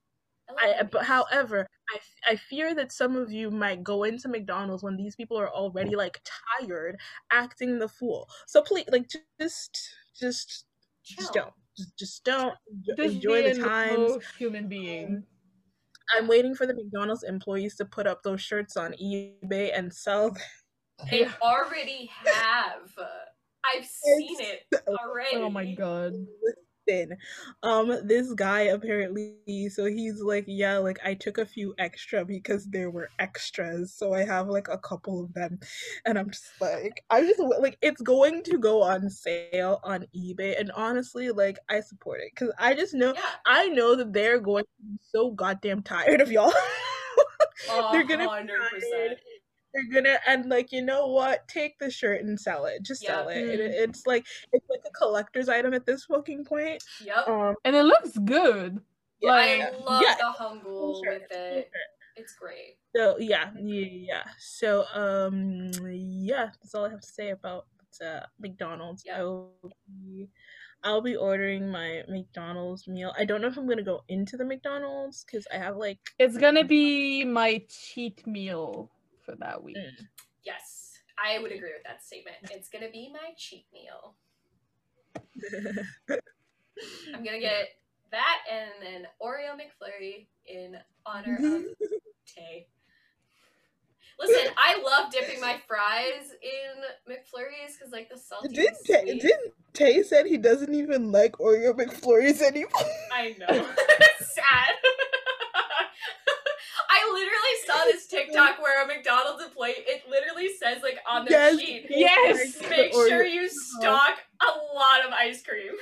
I
I, but
it.
however, I, f- I fear that some of you might go into McDonald's when these people are already like tired, acting the fool. So please, like, ju- just, just,
Chill.
just don't, just, just don't
Just
enjoy
be
the
a
times.
normal human being.
I'm waiting for the McDonald's employees to put up those shirts on eBay and sell. them.
They
Yeah.
already have. I've seen it already.
Oh my god.
Listen, um, this guy apparently, so he's like, yeah, like I took a few extra because there were extras, so I have like a couple of them, and I'm just like, I'm just like, it's going to go on sale on eBay, and honestly, like I support it because I just know,
Yeah.
I know that they're going to be so goddamn tired of y'all. [laughs] They're gonna be tired.
Percent.
They're gonna and like you know what? Take the shirt and sell it. Just sell
Yeah.
it. It-
Mm.
It's like it's like a collector's item at this fucking point.
Yep.
Um,
And it looks good.
yeah,
I
Like,
love
yeah,
the humble
sure,
with
it's
it. It's great.
So yeah, yeah, yeah. So um, yeah, that's all I have to say about uh, McDonald's.
Yeah.
I will be, I'll be ordering my McDonald's meal. I don't know if I'm gonna go into the McDonald's because I have like
It's gonna be my cheat meal for that week.
Mm.
Yes, I would agree with that statement. It's gonna be my cheat meal. [laughs] I'm gonna get that and then Oreo McFlurry in honor of [laughs] Tay. Listen, I love dipping my fries in McFlurries because like the salty.
didn't Tay,
sweet.
didn't Tay said he doesn't even like Oreo McFlurries anymore?
I know. [laughs] Sad. I literally saw this TikTok where a McDonald's employee, it literally says like on the
Yes.
sheet,
Yes!
make sure you stock a lot of ice cream.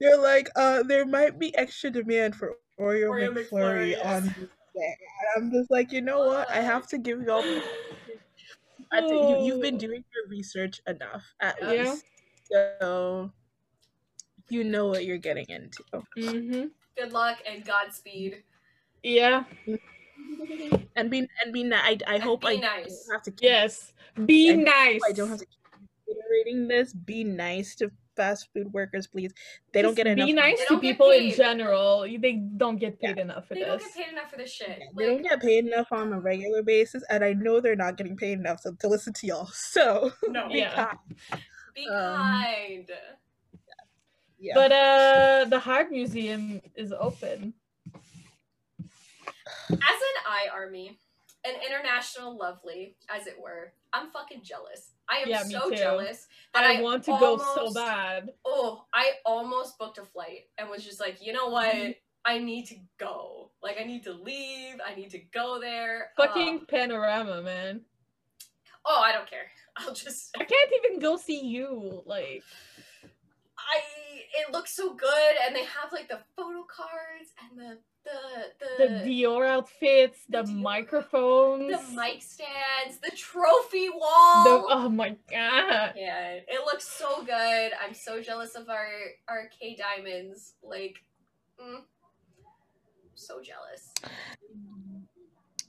They're like, uh, there might be extra demand for Oreo,
Oreo
McFlurry,
McFlurry,
on this day. And I'm just like, you know what? I have to give y'all. [sighs] I think you, you've been doing your research enough, at.
Yeah.
least. So you know what you're getting into.
Mm-hmm.
Good luck and Godspeed.
Yeah.
And be and be nice. I, I hope
be
I
nice.
don't have to keep,
Yes. Be
I
nice.
I don't have to keep reiterating this. Be nice to fast food workers, please. They don't get enough.
Be nice
They
to people in
paid.
general. They don't get paid enough for
They don't get paid enough for this shit.
Yeah, they don't get paid enough on a regular basis, and I know they're not getting paid enough to, to listen to y'all. [laughs] So
no.
be
Yeah.
kind.
Be
Um,
kind.
Yeah.
But uh the Heart Museum is open.
As an I army, an international lovely, as it were, I'm fucking jealous. I am
Yeah,
so
too.
jealous that
I,
I,
want to go so bad.
Oh, I almost booked a flight and was just like, you know what?
Mm-hmm.
I need to go. Like, I need to leave. I need to go there.
Fucking
Um,
panorama, man.
oh, I don't care. [laughs] I'll just.
I can't even go see you. Like
I it looks so good, and they have like the photo cards and the the
the Dior outfits, the,
the Dior-
microphones,
the mic stands, the trophy wall.
the oh my god.
yeah, it looks so good. I'm so jealous of our our K diamonds. Like, mm, so jealous.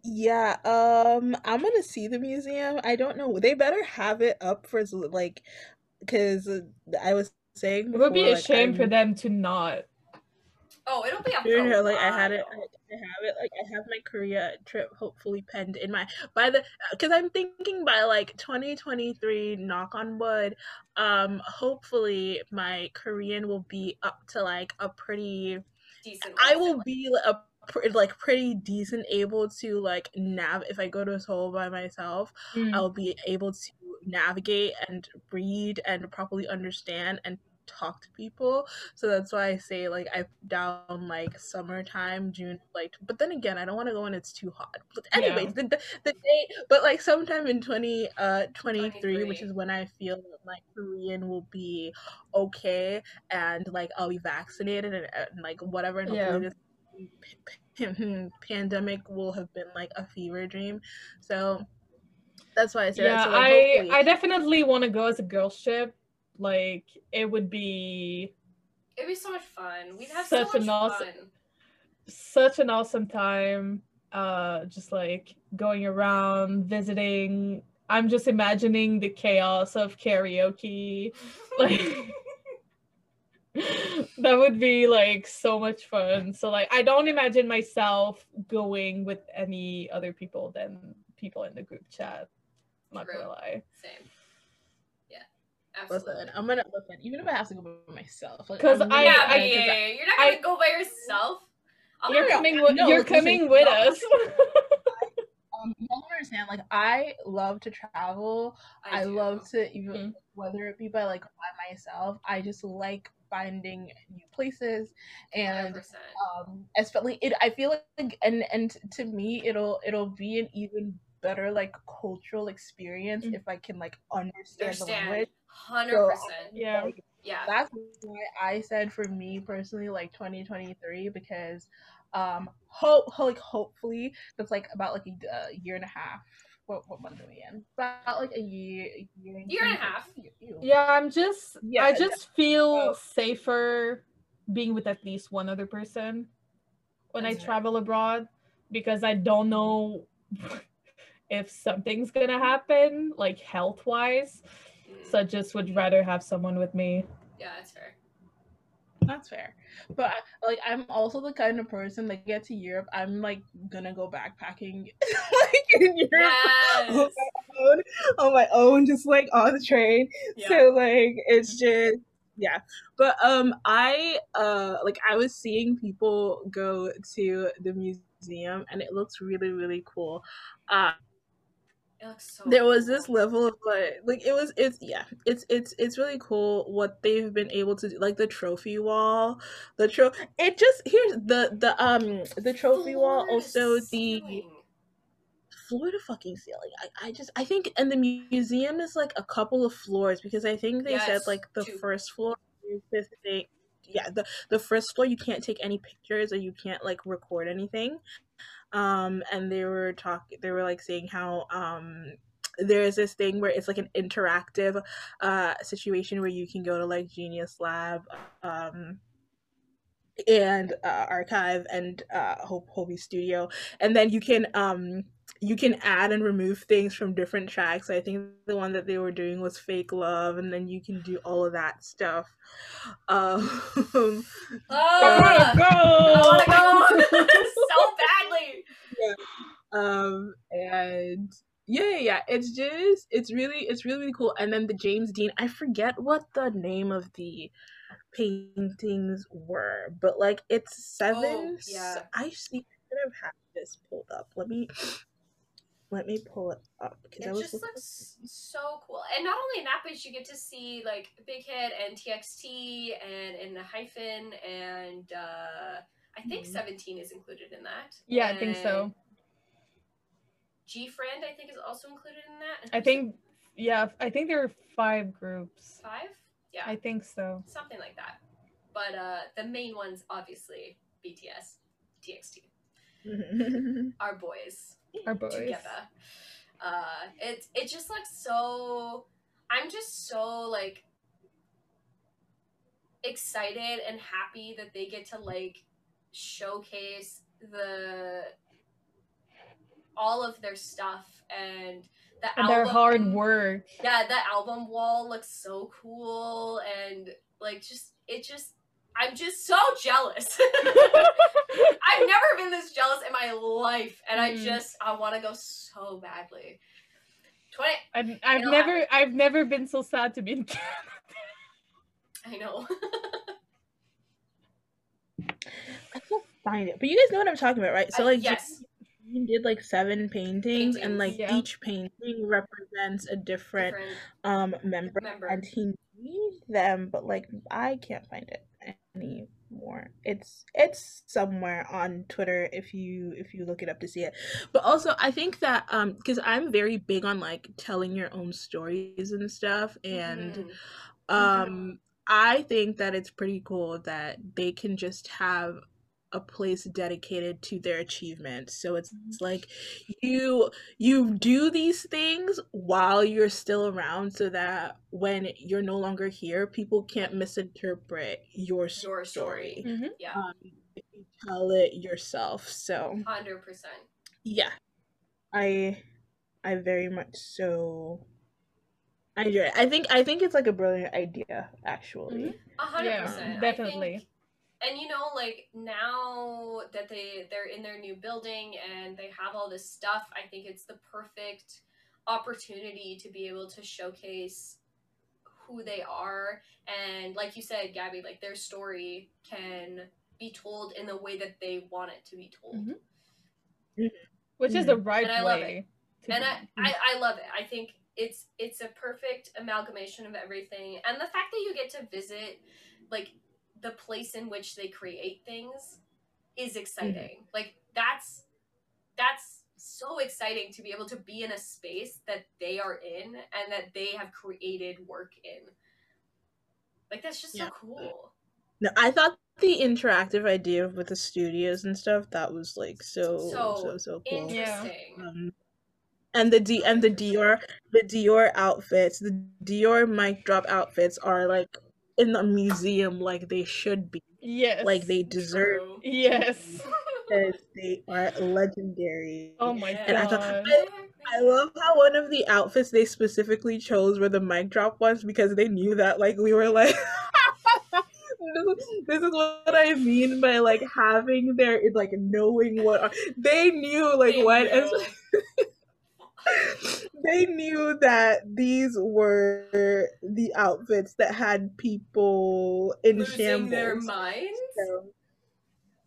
Yeah, um, I'm gonna see the museum. I don't know. They better have it up for like, because I was saying
It would be a
like,
shame for
I'm-
them to not.
Oh, it'll be up
No,
for a
no, like I had it. I, I have it, like I have my Korea trip hopefully penned in my by the because I'm thinking by like 2023, knock on wood, um, hopefully my Korean will be up to like a pretty.
Decent.
I will be like, a pr- like pretty decent able to like nav if I go to Seoul by myself.
Mm.
I'll be able to navigate and read and properly understand and talk to people. So that's why I say like I down like summertime, June, like. But then again, I don't want to go when it's too hot. But anyways, the, the the day, but like sometime in twenty uh twenty three, which is when I feel that my Korean will be okay and like I'll be vaccinated and, and like whatever, and hopefully this [laughs] pandemic will have been like a fever dream. So that's why I say
yeah,
that. So, like,
I
hopefully-
I definitely want to go as a girl ship. Like it would be
It'd be so much fun. We'd have
Such
so
an awesome-
fun.
such an awesome time. Uh, just like going around visiting. I'm just imagining the chaos of karaoke. [laughs] Like [laughs] that would be like so much fun. So like I don't imagine myself going with any other people than people in the group chat. Not
True.
gonna lie.
Same. Yeah. Absolutely.
Listen, I'm gonna listen, even if I have to go by myself.
Because
I'm
I-
really
yeah,
gonna-
but yeah,
'cause I-
yeah, you're not gonna
I-
go by yourself. I'll
You're coming with
no,
you're
listen,
coming with
no,
us. [laughs] [laughs]
um, you don't understand. Like, I love to travel. I,
do.
love to even
Mhm.
whether it be by like by myself. I just like finding new places and
100%.
um especially it i feel like and and to me it'll it'll be an even better like cultural experience
Mm.
if i can like understand the language
Hundred
So,
percent.
Yeah.
like,
Yeah.
that's why i said for me personally like 2023 because um hope like hopefully that's like about like a uh, year and a half what, what month are we in about like a year a year,
Year and a half.
Ew.
Yeah, I'm just
Yeah,
I just feel
Oh.
safer being with at least one other person when I
That's fair.
travel abroad because I don't know [laughs] if something's gonna happen, like health wise.
Mm,
So I just would rather have someone with me.
yeah, that's fair.
That's fair. But like I'm also the kind of person that get to Europe, I'm like gonna go backpacking [laughs] like in Europe on my own, on my own, just like on the train.
Yeah.
So like it's just yeah. But um I uh like I was seeing people go to the museum and it looks really, really cool. Uh
so
there was this level of like like it was it's yeah it's it's it's really cool what they've been able to do like the trophy wall the tro it just here's the the um the trophy wall also the floor to fucking ceiling. I, I just i think and the museum is like a couple of floors because i think they said like the
two.
first floor is this thing yeah the the first floor you can't take any pictures or you can't like record anything um and they were talking they were like saying how um there's this thing where it's like an interactive uh situation where you can go to like genius lab um and uh, archive and uh Hope Hobi Studio, and then you can um you can add and remove things from different tracks. I think the one that they were doing was Fake Love, and then you can do all of that stuff. Um,
Ah,
go!
I want to go so badly.
um, and yeah, yeah, yeah, it's just it's really it's really, really cool. And then the James Dean, I forget what the name of the paintings were, but like it's seven.
Oh, yeah.
I see. I could have had this pulled up. Let me let me pull it up because I
It
was
just
looking-
looks so cool. And not only in that, but you get to see like Big Hit and TXT and ENHYPEN and uh I think
Mhm.
17 is included in that.
Yeah, I think so.
GFRIEND, I think, is also included in that. And
I
who's
think yeah, I think there are five groups.
five. Yeah,
I think so.
something like that. But uh, the main ones, obviously, BTS, TXT, [laughs] our boys
Our [laughs] boys.
together. Uh, it it just looks so. I'm just so like excited and happy that they get to like showcase the all of their stuff and the
And their hard work.
yeah, the album wall looks so cool and like just it just I'm just so jealous. [laughs] I've never been this jealous in my life and I
Mm.
just I want to go so badly. 20
I've, I've
It'll
never I've never been so sad to be in [laughs] Canada.
I know. [laughs]
I can't find it, but you guys know what I'm talking about, right? So
Uh,
like,
yes.
he did like seven paintings, and like
yeah.
each painting represents a different,
Different
um member,
member.
and he made them, but like I can't find it anymore. It's it's somewhere on Twitter if you if you look it up to see it. But also I think that um because I'm very big on like telling your own stories and stuff, and
Mhm.
um I think that it's pretty cool that they can just have a place dedicated to their achievements. So it's, it's like you you do these things while you're still around so that when you're no longer here, people can't misinterpret your
Your story.
story.
Mhm.
Yeah.
Um, you tell it yourself. So
100%.
yeah. I I very much so I enjoy it. I think I think it's like a brilliant idea, actually.
A hundred
Yeah,
percent. I
definitely.
Think- and you know, like now that they they're in their new building and they have all this stuff, I think it's the perfect opportunity to be able to showcase who they are and like you said, Gabby, like their story can be told in the way that they want it to be told.
Mhm.
Mm-hmm.
Which is the right
And I love
way.
and. I, I, I love it. I think it's it's a perfect amalgamation of everything, and the fact that you get to visit like the place in which they create things is exciting. Like that's that's so exciting to be able to be in a space that they are in and that they have created work in. Like that's just
Yeah.
so cool.
No, I thought the interactive idea with the studios and stuff that was like so
So
so so, cool.
Yeah.
Interesting.
Um, and the D and the Dior the Dior outfits, the Dior mic drop outfits are like in a museum like they should be,
yes.
like they deserve
True.
Yes. [laughs]
because they are legendary.
Oh my
Yeah.
And I thought-
god.
I love how one of the outfits they specifically chose were the mic drop ones because they knew that like we were like [laughs] this, is, what I mean by like having their like knowing what they knew like
They
what. [laughs] they knew that these were the outfits that had people in
losing
shambles.
their minds.
So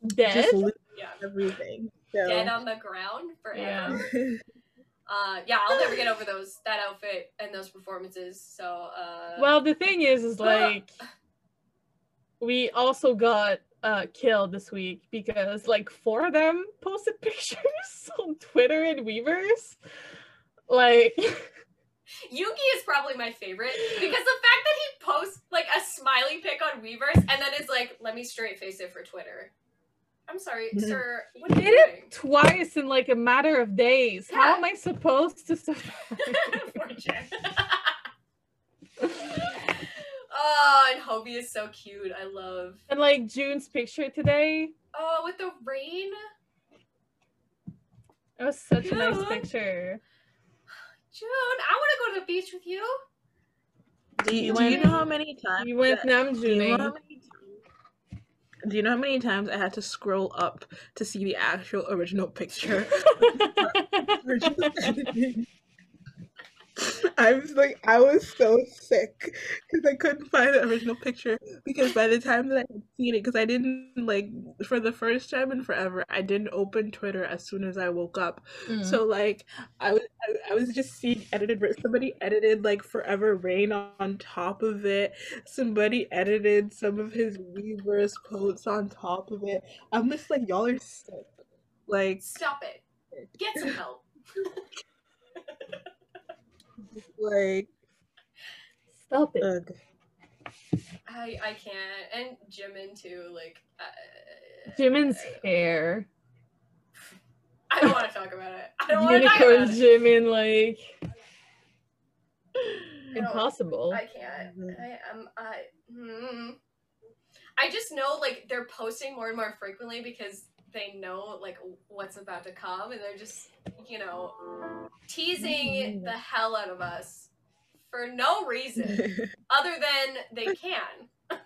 Dead?
just
Yeah.
everything. So
Dead on the ground forever.
Yeah. [laughs]
Uh, yeah, I'll never get over those that outfit and those performances. So, uh,
Well, the thing is, is [gasps] like we also got uh killed this week because like four of them posted [laughs] pictures on Twitter and Weverse. Like, [laughs]
Yoongi is probably my favorite because the fact that he posts like a smiley pic on Weverse and then is like, "Let me straight face it for Twitter." I'm sorry,
Mhm.
sir. What
did it
doing?
twice in like a matter of days. How am I supposed to survive? [laughs] [laughs]
Oh, and Hobi is so cute. I love.
and like Joon's picture today,
Oh, with the rain.
it was such a nice picture.
Joon, I want to go to the beach with you.
do you,
You
do you know how many times
You went
that- do you know how many times- do you know how many times I had to scroll up to see the actual original picture? [laughs] [laughs] [laughs] Original [laughs] editing. I was like, I was so sick because I couldn't find the original picture. Because by the time that I had seen it, because I didn't like for the first time in forever, I didn't open Twitter as soon as I woke up.
Mm.
So like, I was I, I was just seeing edited. Somebody edited like "Forever Rain" on top of it. Somebody edited some of his Weverse quotes on top of it. I'm just like, y'all are sick. Like,
Stop it. Get some help. [laughs]
like,
Stop it.
ugh.
I I can't. And Jimin too. Like. Uh,
Jimin's hair.
I don't want to talk about it. I don't want to talk about
Unicorn
it.
Jimin, like impossible.
I can't. I am. I. Hmm. I just know like they're posting more and more frequently because they know like what's about to come, and they're just you know teasing the hell out of us for no reason [laughs] other than they can. [laughs]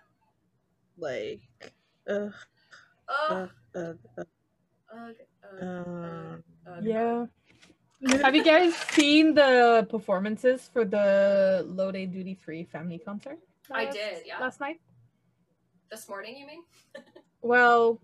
like, uh,
Ugh,
uh, uh,
ugh, ugh,
uh,
yeah. Have you guys seen the performances for the Lotte Duty Free family concert?
I did, yeah.
Last night?
This morning, you mean? [laughs]
Well,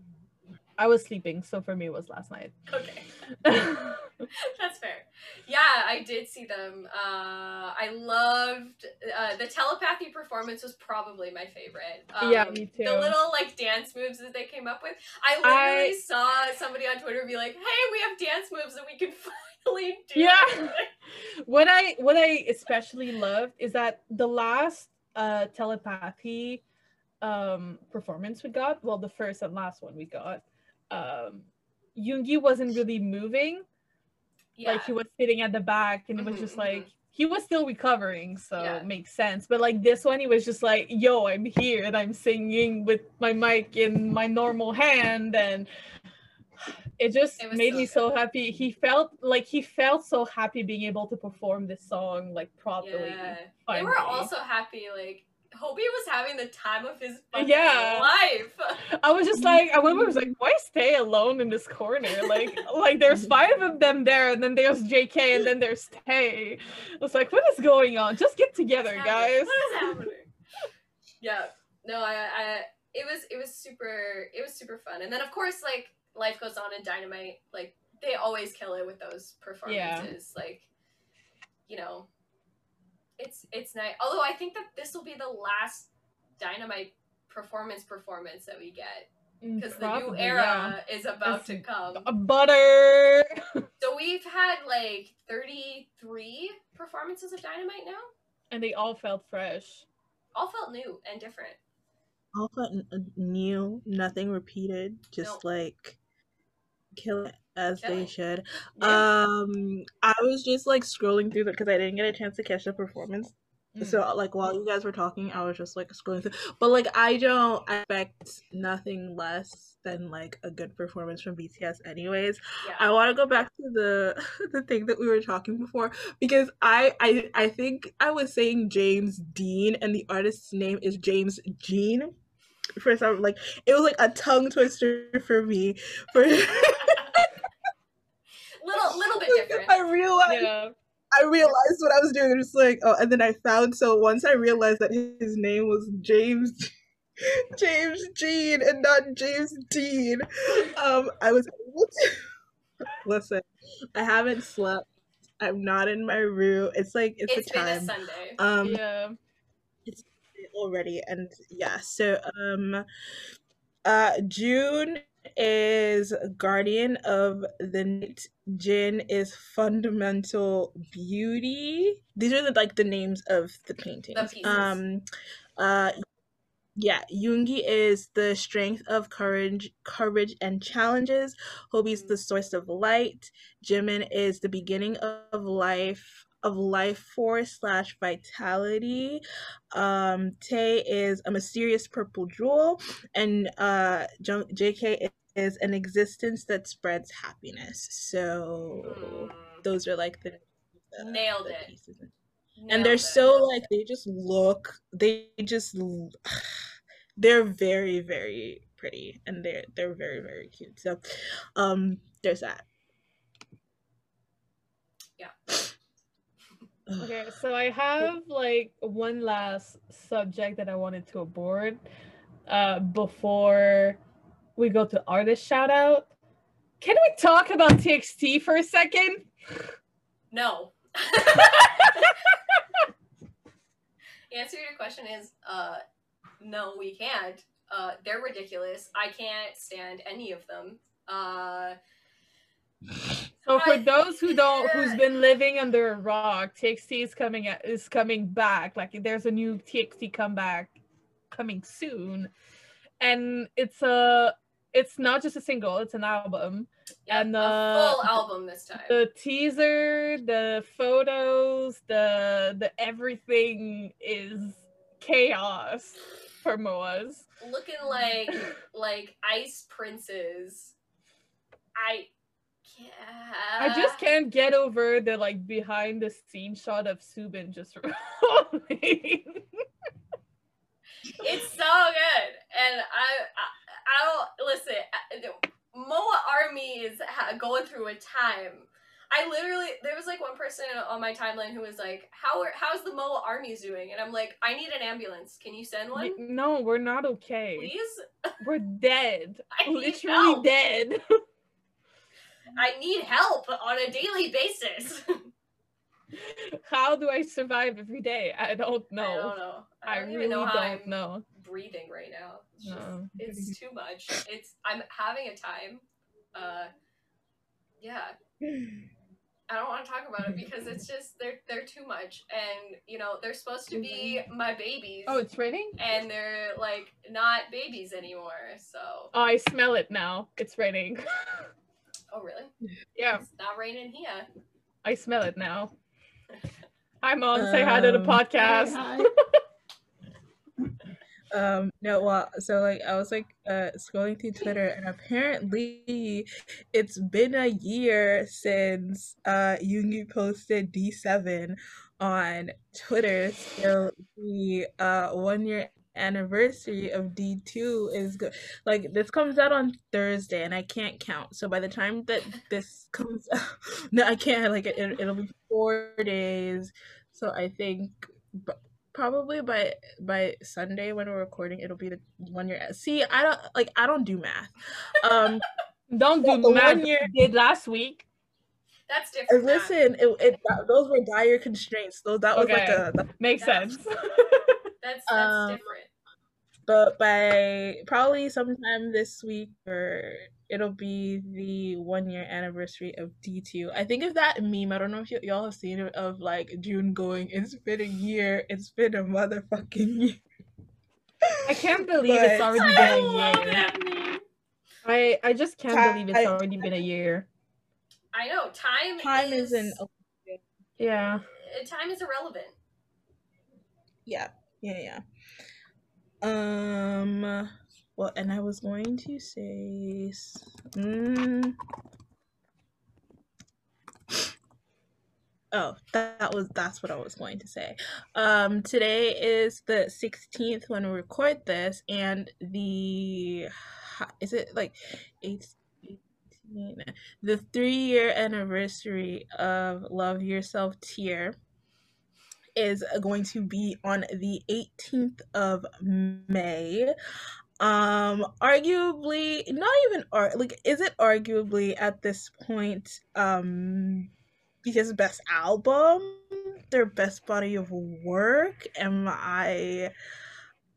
I was sleeping, so for me it was last night.
Okay. [laughs] That's fair. Yeah, I did see them. Uh, I loved uh, the telepathy performance was probably my favorite. Um,
Yeah, me too.
The little like dance moves that they came up with. I literally saw somebody on Twitter be like, "Hey, we have dance moves that we can [laughs] finally do."
Yeah. [laughs] what I what I especially loved is that the last uh telepathy um performance we got, well the first and last one we got, um Yoongi wasn't really moving.
yeah.
Like he was sitting at the back and it was
Mhm,
just
mhm.
like he was still recovering, so
Yeah.
it makes sense. But like this one, he was just like, "Yo, I'm here and I'm singing with my mic in my normal hand," and [sighs] it just
It
made
so
me
good.
so happy. He felt like he felt so happy being able to perform this song like properly.
Yeah. They were also happy. Like Hobi was having the time of his fucking
Yeah.
life.
I was just like, I remember I was like, why stay alone in this corner? Like, [laughs] like there's five of them there, and then there's JK, and then there's Tay. I was like, what is going on? Just get together, guys.
What is happening? [laughs] yeah. No, I, I, it was, it was super, it was super fun. And then of course, like life goes on in Dynamite. Like they always kill it with those performances. Like, you know, it's it's nice. Although I think that this will be the last Dynamite performance performance that we get because the new
Probably,
era is about
It's-
to come.
A butter. [laughs]
So we've had like 33 performances of Dynamite now.
and they all felt fresh.
All felt new and different.
all felt n- uh, new, nothing repeated, just
Nope.
like kill it as they should.
Yeah.
Um, I was just like scrolling through because I didn't get a chance to catch the performance.
Mm.
So like while you guys were talking, I was just like scrolling through. But like I don't expect nothing less than like a good performance from BTS anyways.
yeah.
I want to go back to the [laughs] the thing that we were talking before because I I I think I was saying James Dean and the artist's name is James Jean. For some like it was like a tongue twister for me. For [laughs]
little [laughs] little bit different.
I realized
yeah.
I realized what I was doing. I'm just like, oh, and then I found so once I realized that his name was James [laughs] James Jean and not James Dean, um, I was able to [laughs] listen. I haven't slept. I'm not in my room. It's like it's,
it's
the
been a
time
Sunday.
um
yeah.
it's already, and yeah. So um, uh, Joon is guardian of the night. Jin is fundamental beauty. These are the like the names of the paintings.
pieces.
um, uh, yeah, Yoongi is the strength of courage, courage and challenges. Hobi's the source of light. Jimin is the beginning of life, of life force slash vitality. Um, Tay is a mysterious purple jewel, and uh, JK is an existence that spreads happiness. So
Mm,
those are like the, the
Nailed
the
it.
pieces.
nailed
and they're
it.
so like they just look they just [sighs] they're very very pretty and they're they're very very cute so um there's that
Yeah.
Ugh.
Okay, so I have like one last subject that I wanted to abort uh, before we go to artist shout out. Can we talk about TXT for a second?
no. [laughs] the answer to your question is uh no we can't uh they're ridiculous i can't stand any of them uh
So for those who don't, who's been living under a rock, TXT is coming at, is coming back. Like there's a new TXT comeback coming soon, and it's a it's not just a single; it's an album.
Yep,
And,
a
uh,
full album this time.
The teaser, the photos, the the everything is chaos for Moa's.
Looking like like ice princes. I can't.
I just can't get over the like behind the scene shot of Soobin just [laughs] rolling.
It's so good, and I I, I don't listen. Uh, Moa Army is going through a time. I literally there was like one person on my timeline who was like, "How are how's the Moa Army's doing?" And I'm like, "I need an ambulance. Can you send one,
no, we're not okay.
please?
We're dead. [laughs]
I
Literally dead. [laughs]
I need help on a daily basis." [laughs]
How do I survive every day? I don't know.
I don't know. I
I
don't
really
know how
don't
I'm
know.
breathing right now. It's just
No.
it's [laughs] too much. It's I'm having a time. Uh, yeah. I don't want to talk about it because it's [laughs] just they're they're too much, and you know they're supposed to be my babies,
Oh, it's raining?
and they're like not babies anymore. So,
Oh, I smell it now. It's raining.
Oh really?
yeah,
It's not raining here.
I smell it now. [laughs] Hi, mom. Say hi to the
Um,
podcast.
Hi. [laughs] um no well so like i was like uh scrolling through twitter and apparently it's been a year since uh Yoongi posted d7 on twitter so the uh one year anniversary of d2 is good like this comes out on thursday and i can't count so by the time that this comes out [laughs] no i can't like it, it'll be four days so i think b- probably by by Sunday when we're recording, it'll be the one year. See, I don't like I don't do math. Um, [laughs]
Don't do
The
math
one year-
did last week.
That's different.
Listen, it, it that- those were dire constraints. Those that was like a. that-
Makes
That's-
sense. [laughs]
That's that's
Um,
different.
but by probably sometime this week or it'll be the one year anniversary of D2. I think of that meme, I don't know if y- y'all have seen it of like Joon going, It's been a year, it's been a motherfucking year.
I can't [laughs] believe it's already
I
been a year. I I just can't
Ti-
believe it's already been a year.
I know time.
Time
is
isn't
Yeah.
uh, time is irrelevant.
Yeah, yeah, yeah. Um, well, and I was going to say, mm, oh, that, that was that's what I was going to say. Um, today is the sixteenth when we record this, and the is it like eight? 18 The three year anniversary of Love Yourself Tear is going to be on the 18th of May. Um, arguably, not even art. like, is it arguably at this point, um, because best album, their best body of work? Am I,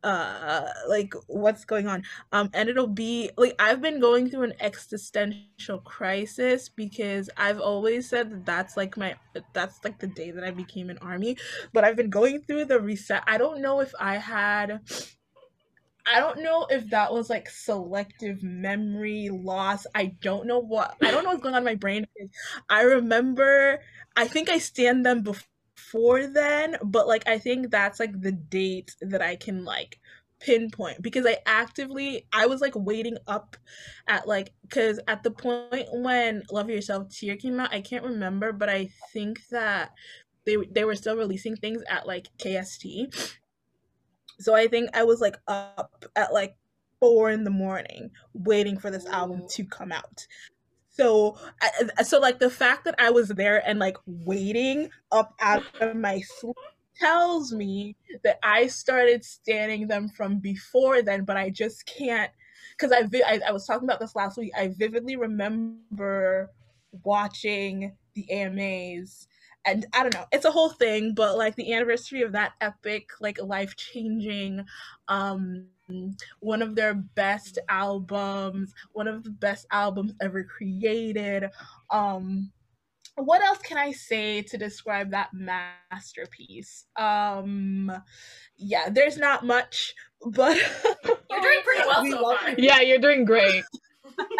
uh, like, what's going on? Um, and it'll be like I've been going through an existential crisis because I've always said that that's like my that's like the day that I became an army but I've been going through the reset. I don't know if I had I don't know if that was like selective memory loss. I don't know what I don't know what's going on in my brain. I remember I think I stand them before then, but like I think that's like the date that I can like pinpoint because I actively I was like waiting up at like because at the point when Love Yourself Tear came out, I can't remember, but I think that they they were still releasing things at like KST. So I think I was like up at like four in the morning waiting for this album to come out. So so like the fact that I was there and like waiting up out of my sleep tells me that I started standing them from before then, but I just can't because I, vi- I I was talking about this last week. I vividly remember watching the AMAs and I don't know, it's a whole thing, but like the anniversary of that epic, like life changing, um, one of their best albums, one of the best albums ever created. Um, what else can I say to describe that masterpiece? Um, yeah, there's not much. but [laughs]
You're doing pretty well
We
so far.
Yeah, you're doing great.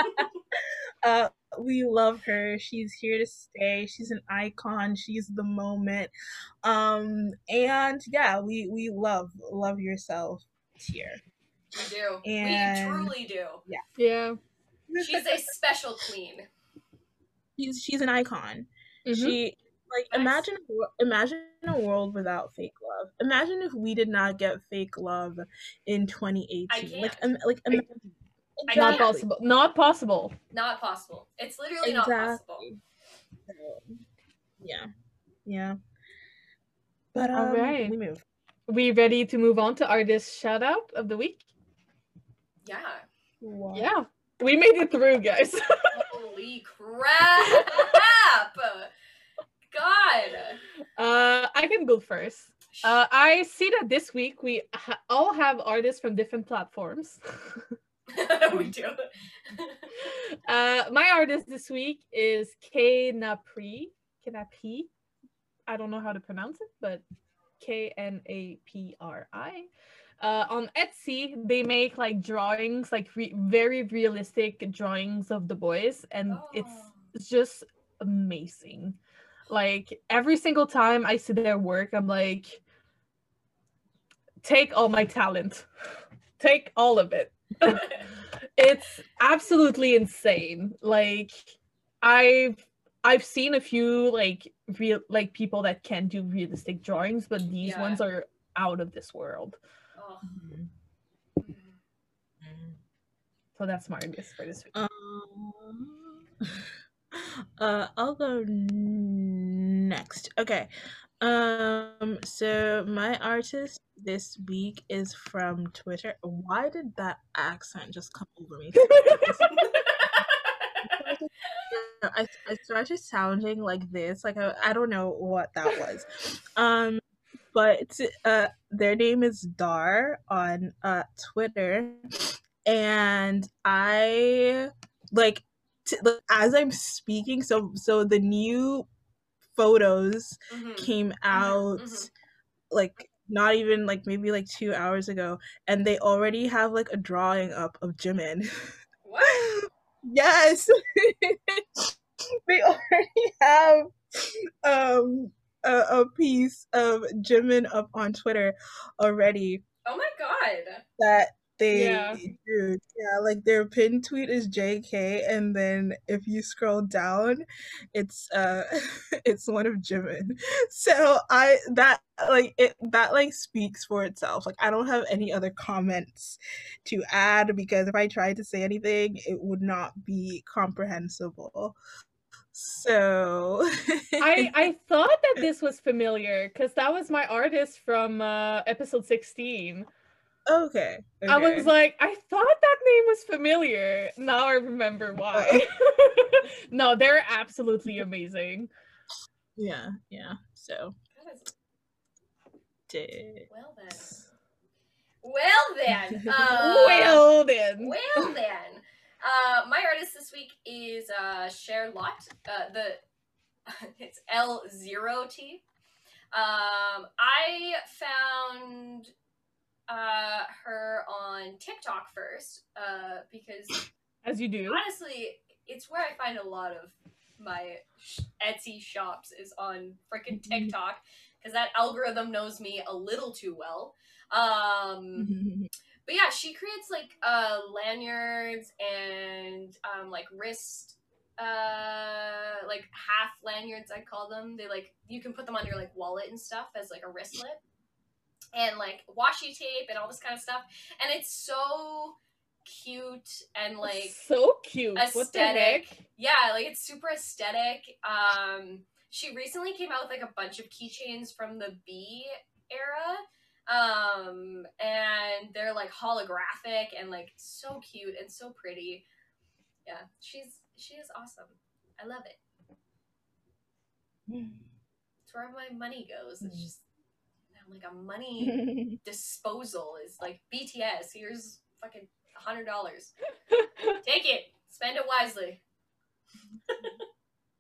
[laughs]
uh, we love her. She's here to stay. She's an icon. She's the moment. Um, and yeah, we we love love yourself here.
We do.
And-
we truly do.
Yeah. Yeah.
She's a special queen.
She's she's an icon.
Mhm.
She like
Nice.
imagine a imagine a world without fake love. Imagine if we did not get fake love in 2018. Like
can't.
um, like imagine.
I
Not
can't.
possible. Not possible.
Not possible. It's literally not possible.
So, yeah, yeah. But
All
um,
right.
we move.
We ready to move on to artist shout out of the week?
Yeah.
Yeah. We made it through, guys. [laughs]
Holy crap! God.
Uh, I can go first. Uh, I see that this week we ha- all have artists from different platforms. [laughs]
we do. [laughs]
uh, my artist this week is K Napri. Knapi. I don't know how to pronounce it, but K N A P R I. Uh, on Etsy, they make like drawings, like re- very realistic drawings of the boys, and it's
Oh.
it's just amazing. Like every single time I see their work, I'm like, take all my talent, [laughs] take all of it. [laughs] it's absolutely insane. Like I've I've seen a few like real like people that can do realistic drawings, but these
Yeah.
ones are out of this world.
Mhm.
So that's my artist for this week.
Um, [laughs] uh, I'll go next. Okay. Um, so my artist this week is from Twitter. Why did that accent just come over me? [laughs] I, I started sounding like this. Like I, I don't know what that was. Um, but uh, their name is Dar on uh Twitter, and I like t- like, as I'm speaking. So so the new photos
Mhm.
came out
mhm.
like not even like maybe like two hours ago, and they already have like a drawing up of Jimin. [laughs]
What?
Yes. [laughs] they already have um a, a piece of Jimin up on Twitter already
Oh my god.
that they
Yeah.
drew. Yeah, like their pin tweet is JK and then if you scroll down it's uh [laughs] it's one of Jimin. So I that like it that like speaks for itself. Like I don't have any other comments to add because if I tried to say anything it would not be comprehensible. So
I [laughs] I thought that this was familiar because that was my artist from uh, episode 16.
okay.
I was like, I thought that name was familiar. Now I remember why. [laughs] [laughs] no, they're absolutely amazing.
yeah, yeah. So
That is-
did
Well then. Well then. Uh,
well then.
Well then, uh, my artist this week is uh, Cher Lot. Uh, the [laughs] it's L zero T. Um, I found uh, her on TikTok first uh, because
As you do.
honestly, it's where I find a lot of my Etsy shops is on freaking
Mhm.
TikTok because that algorithm knows me a little too well. Um, [laughs] but yeah, she creates like uh lanyards and um like wrist uh like half lanyards I call them. They like you can put them on your like wallet and stuff as like a wristlet. And like washi tape and all this kind of stuff. And it's so cute and like
so cute.
Aesthetic. yeah, like it's super aesthetic. Um, she recently came out with like a bunch of keychains from the BE era, um, and they're like holographic and like so cute and so pretty. Yeah, she's she is awesome. I love it. It's where my money goes. It's
Mm.
just like a money [laughs] disposal. Is like BTS. Here's fucking a hundred dollars. [laughs] Take it. Spend it wisely.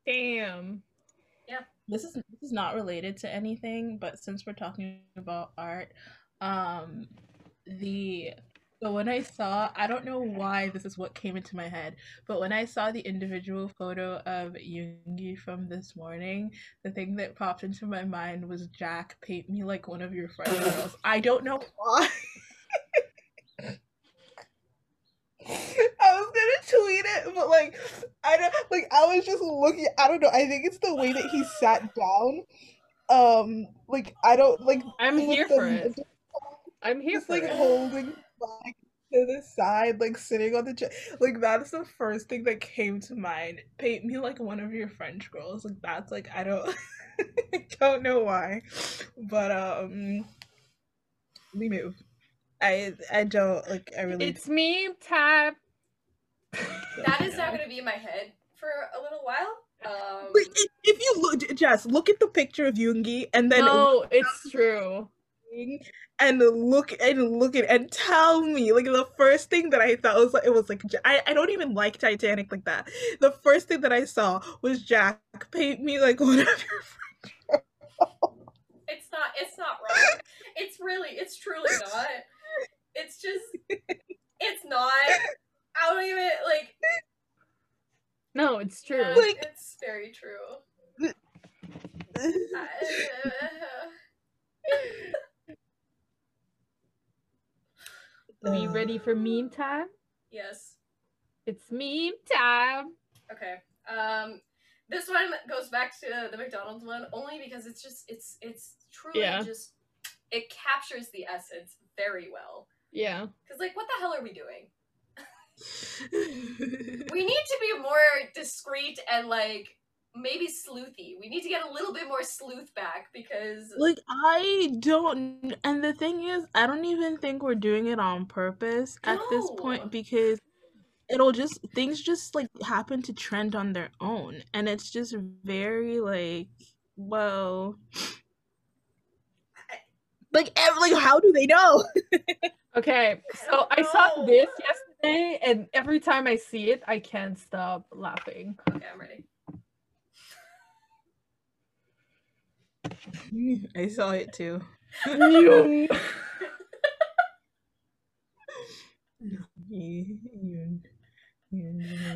Damn.
This is this is not related to anything, but since we're talking about art, um, the but when I saw, I don't know why this is what came into my head, but when I saw the individual photo of Yoongi from this morning, the thing that popped into my mind was Jack, paint me like one of your friend girls. I don't know why. [laughs] [laughs] Tweet it, but like I don't like I was just looking I don't know, I think it's the way that he sat down. Um like I don't like
I'm here
the-
for it. I'm here
just
for
like
it.
holding back to the side, like sitting on the chair. Like that's the first thing that came to mind. Paint me like one of your French girls. Like that's like I don't [laughs] I don't know why. But um we move. I I don't like I really
It's meme time.
Don't
That is
know.
not going to be in my head for a little while. Um,
Wait, if- if you look Jess, look at the picture of Yoongi and then
no, it's true.
and look and look at and tell me like the first thing that I thought was like it was like I, I don't even like Titanic like that. The first thing that I saw was Jack paint me like [laughs] one of your
it's not. It's not wrong. It's really. It's truly not. It's just. It's not. I don't even like.
No, it's true.
Yeah,
Like-
it's very true.
friends.
Uh,
we ready for meme time?
yes.
It's meme time.
Okay. Um, this one goes back to the McDonald's one only because it's just it's it's truly
Yeah.
just it captures the essence very well.
Yeah.
Cause like, what the hell are we doing? We need to be more discreet and like maybe sleuthy. We need to get a little bit more sleuth back because
like I don't and the thing is I don't even think we're doing it on purpose at this point because it'll just things just like happen to trend on their own and it's just very like well like ev- like how do they know? [laughs]
Okay, so
don't
I saw this yesterday, and every time I see it, I can't stop laughing.
okay, I'm ready. [laughs]
I saw it too
Yum. [laughs]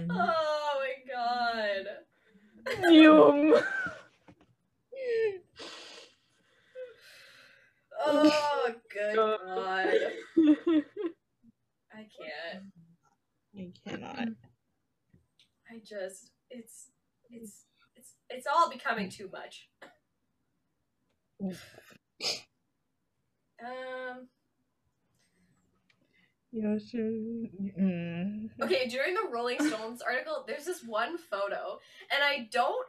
Oh my god.
Yum.
Oh good
God.
god. [laughs] I can't.
I cannot
I just it's it's it's it's all becoming too much. Um okay, during the Rolling Stones article, there's this one photo, and I don't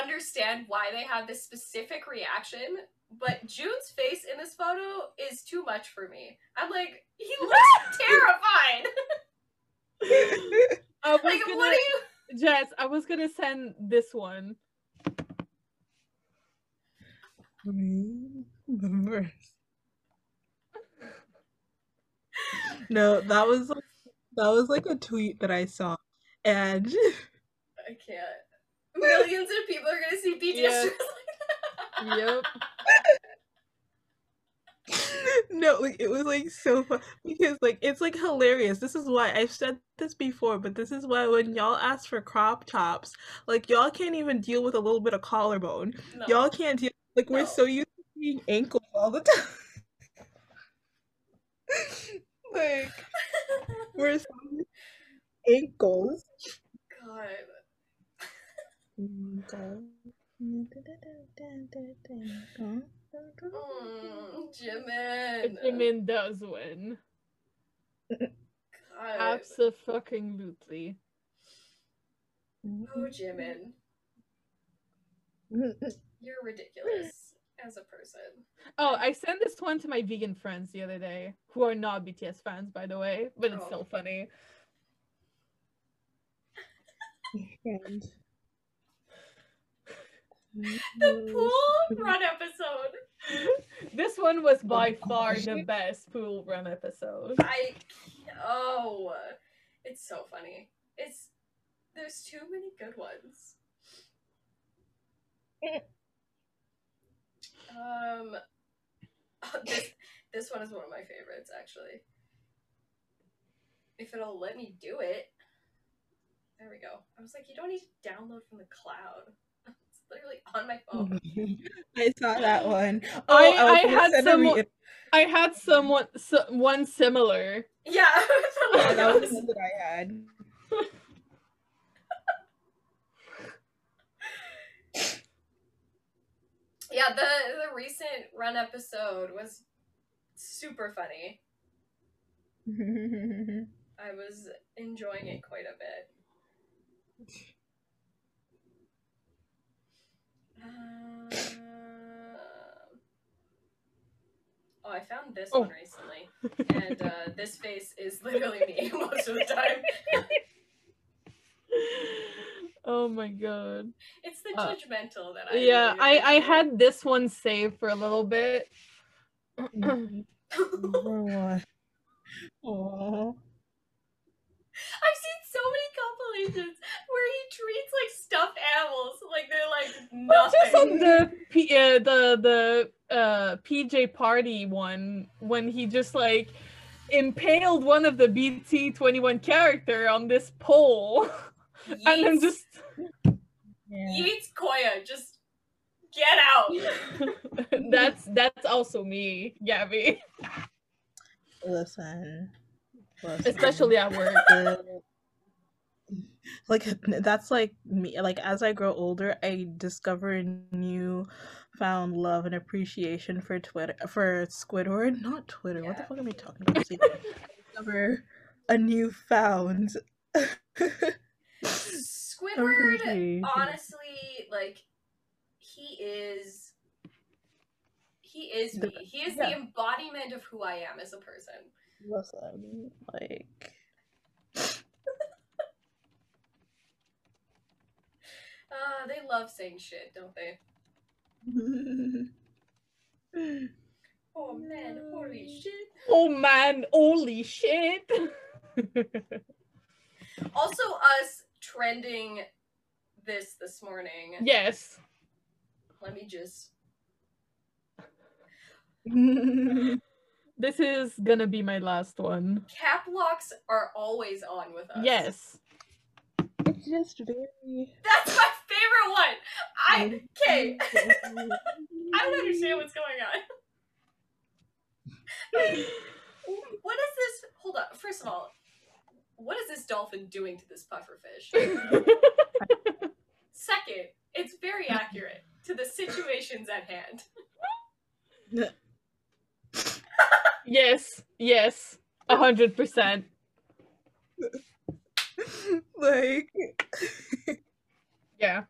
understand why they have this specific reaction, but Joon's face in this photo is too much for me. I'm like, he looks [laughs] terrified. [laughs]
I was
Like,
gonna,
what are you?
Jess, I was gonna send this one.
No, that was like, that was like a tweet that I saw, and [laughs]
I can't. Millions of people are gonna see BTS
Yeah.
like that.
Yep. [laughs] [laughs]
no, like it was like so fun because like it's like hilarious. This is why I've said this before, but this is why when y'all ask for crop tops, like y'all can't even deal with a little bit of collarbone.
No.
Y'all can't deal. Like we're
No.
so used to seeing ankles all the time. [laughs] like we're so [laughs] ankles.
God. Mm, Jimin.
Jimin does win.
God.
Absolutely.
Oh, Jimin. You're ridiculous as a person.
Oh, I sent this one to my vegan friends the other day, who are not BTS fans, by the way, but it's
Oh.
still funny.
The pool run episode. [laughs]
This one was by far the best pool run episode.
I. Oh. It's so funny. It's. There's too many good ones. Um. [laughs] This, This one is one of my favorites, actually. If it'll let me do it. There we go. I was like, you don't need to download from the cloud. It's literally on my phone. [laughs]
I saw that [laughs] one.
I-
Oh, was
I
gonna
had
send a
someone-
re-
I had someone so, one similar.
Yeah. [laughs]
Yeah, that was the one that I had.
yeah, the the recent run episode was super funny. I was enjoying it quite a bit. Um, oh, I found this
Oh.
one recently, and uh, [laughs] this face is literally me [laughs] most of the time.
oh my god.
It's the
Uh,
judgmental that I.
Yeah,
really
I I had this one saved for a little bit. [clears throat] [laughs]
Number one. Aw.
I've seen so many compilations where he treats like stuffed animals like they're like [laughs]
Not just on
nothing.
the P- uh, the the uh, PJ Party one when he just like impaled one of the BT twenty one character on this pole, [laughs] and then just
Yeah.
Yeats Koya, just get out. [laughs]
that's that's also me, Gabby,
Listen. Listen.
especially at work.
the- [laughs] like that's like me like as i grow older i discover a new found love and appreciation for twitter for squidward not twitter what the fuck am i talking about discover a new found [laughs]
Squidward, honestly, like he is. He is
The-
me. He is
yeah.
the embodiment of who I am as a person.
Listen, like
Uh, they love saying shit, don't they? [laughs] Oh man, holy shit.
oh man, holy shit! [laughs]
Also, us trending this this morning.
yes.
Let me just. [laughs]
This is gonna be my last one.
Cap locks are always on with us.
Yes.
it's just very
That's my favorite one! I. Okay. [laughs] I don't understand what's going on. [laughs] What is this? Hold up. First of all, what is this dolphin doing to this pufferfish? [laughs] Second, it's very accurate to the situations at hand.
yes, yes, a hundred percent.
like
Yeah.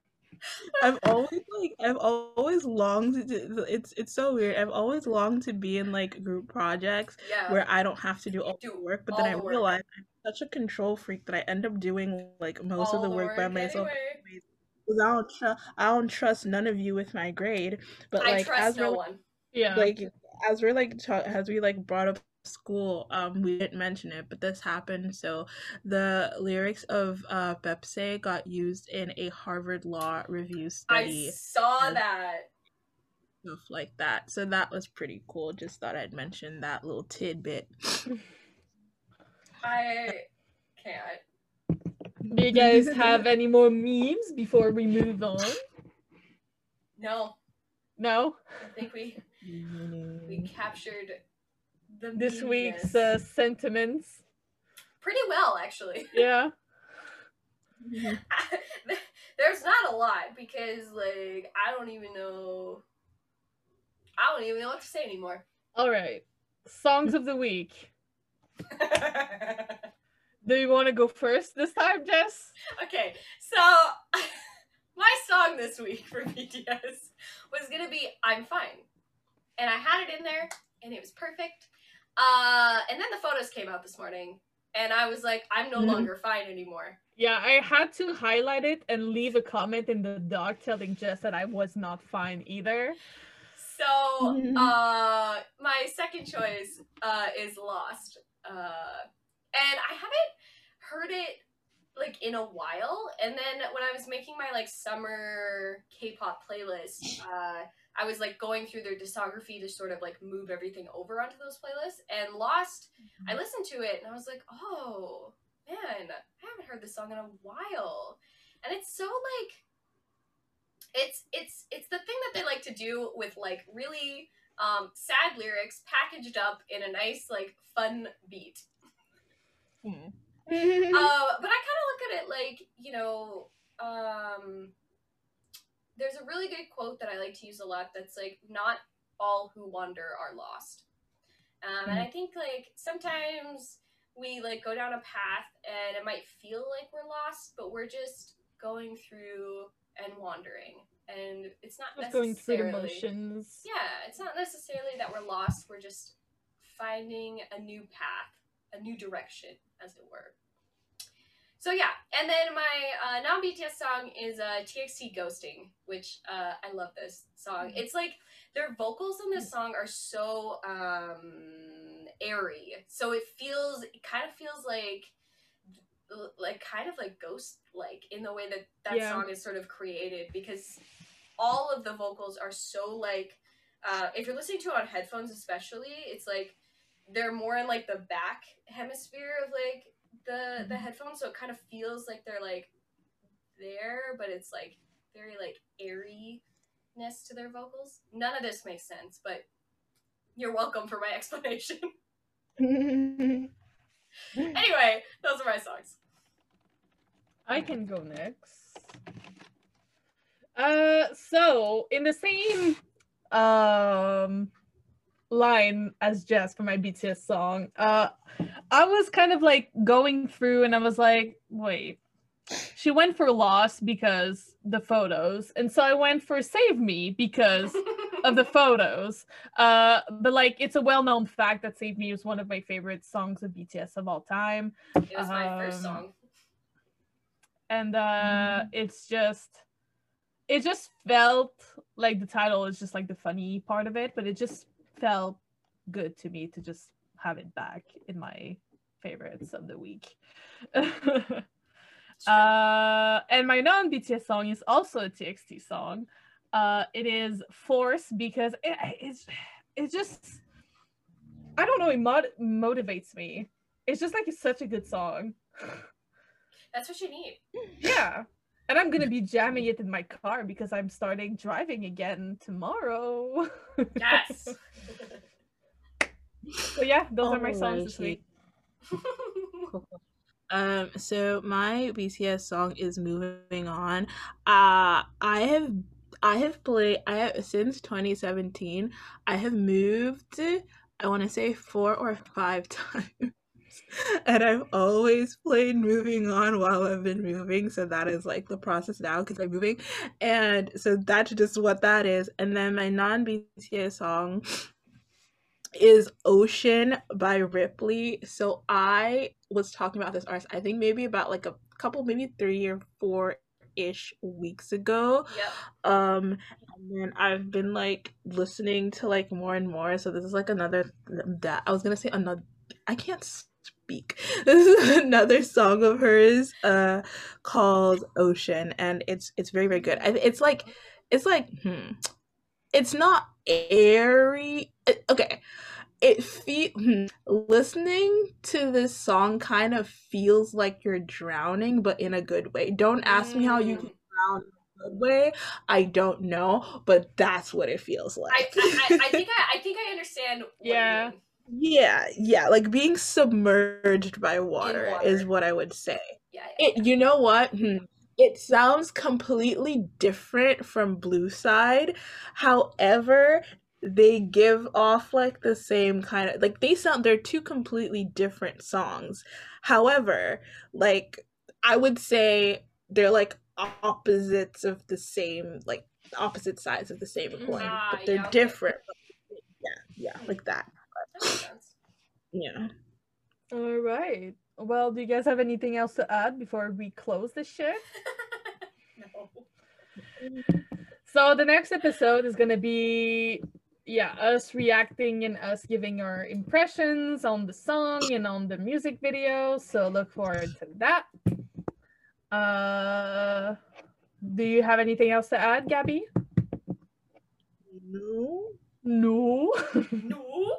I've always like I've always longed to it's it's so weird. I've always longed to be in like group projects
Yeah.
where I don't have to do all
Do
the work, but then I
the
realize I'm such a control freak that I end up doing like most of the work, by myself.
Anyway.
I don't tr- I don't trust none of you with my grade. But
I
like
trust
as
no
we're
one.
Yeah.
like as we're like ta- as we like brought up school um we didn't mention it but this happened so the lyrics of uh Pepsi got used in a Harvard law review study
I saw that.
stuff like that so that was pretty cool just thought I'd mention that little tidbit [laughs]
I can't.
Do you guys have any more memes before we move on?
No,
No?
I think we [laughs] we captured the
This week's uh, sentiments.
pretty well, actually. [laughs]
Yeah. [laughs]
There's not a lot because, like, I don't even know. I don't even know what to say anymore.
All right. Songs of the week. [laughs] Do you want to go first this time, Jess?
okay, so my song this week for BTS was gonna be "I'm Fine," and I had it in there, and it was perfect. Uh, and then the photos came out this morning, and I was like, "I'm no
Mhm.
longer fine anymore."
Yeah, I had to highlight it and leave a comment in the doc telling Jess that I was not fine either.
So, uh, my second choice uh, is Lost. Uh, and I haven't heard it like in a while. And then when I was making my like summer K-pop playlist, uh, I was like going through their discography to sort of like move everything over onto those playlists. And Lost, I listened to it and I was like, oh man, I haven't heard this song in a while. And it's so like it's it's it's the thing that they like to do with like really um, sad lyrics packaged up in a nice like fun beat.
Hmm.
uh, but I kind of look at it like you know um, there's a really good quote that I like to use a lot that's like, not all who wander are lost. Um, and I think like sometimes we like go down a path and it might feel like we're lost, but we're just going through and wandering. And it's not
Just going through the
necessarily
motions.
yeah, it's not necessarily that we're lost. We're just finding a new path, a new direction, as it were. So yeah, and then my uh, non-BTS song is uh, TXT "Ghosting," which uh, I love this song. It's like their vocals in this song are so um, airy, so it feels, it kind of feels like like kind of like ghost like in the way that that
Yeah.
song is sort of created because all of the vocals are so like uh, if you're listening to it on headphones especially it's like they're more in like the back hemisphere of like the the headphones so it kind of feels like they're like there but it's like very like airiness to their vocals. None of this makes sense but you're welcome for my [laughs] explanation. [laughs] Anyway those are my songs.
I can go next. Uh, so in the same um line as Jess for my BTS song, uh, I was kind of like going through and I was like, wait, she went for Lost because the photos, and so I went for Save Me because of the [laughs] photos. Uh, but like it's a well-known fact that Save Me is one of my favorite songs of BTS of all time.
it was my first
Um,
song
and uh it's just it just felt like the title is just like the funny part of it but it just felt good to me to just have it back in my favorites of the week. [laughs] Uh and my non-bts song is also a txt song. Uh it is force because it, it's it's just i don't know it mod- motivates me. It's just like it's such a good song.
That's what you need.
Yeah. And I'm gonna be jamming [laughs] it in my car because I'm starting driving again tomorrow.
yes [laughs]
so yeah, those are my songs this
Alrighty.
week. [laughs]
Um, so my BTS song is moving on. Uh I have I have played I have since 2017, I have moved I want to say four or five times. [laughs] And I've always played moving on while I've been moving. So that is like the process now because I'm moving. And so that's just what that is. And then my non BTS song is Ocean by Ripley. So I was talking about this artist, I think maybe about like a couple, maybe three or four ish weeks ago.
yep
Um, and then I've been like listening to like more and more. So this is like another that I was gonna say another. I can't speak. [laughs] This is another song of hers, uh, called Ocean, and it's it's very very good. It's like it's like hmm, it's not airy. Okay, it feel hmm, listening to this song kind of feels like you're drowning, but in a good way. Don't ask me how you
Mm.
can drown in a good way. I don't know, but that's what it feels like.
I, I, I [laughs] think I, I think I understand what
Yeah.
Yeah, yeah, like being submerged by water, is what I would say.
yeah, yeah,
It, you know what? Hmm. It sounds completely different from Blue Side. However, they give off like the same kind of like they sound they're two completely different songs. However, like I would say they're like opposites of the same like opposite sides of the same coin,
Ah,
but they're
yeah, okay.
different. Yeah, yeah, like that.
That makes sense.
Yeah.
All right. Well, do you guys have anything else to add before we close this shit? [laughs]
no.
So the next episode is gonna be yeah, us reacting and us giving our impressions on the song and on the music video. So look forward to that. Uh do you have anything else to add, Gabby?
No.
No.
No.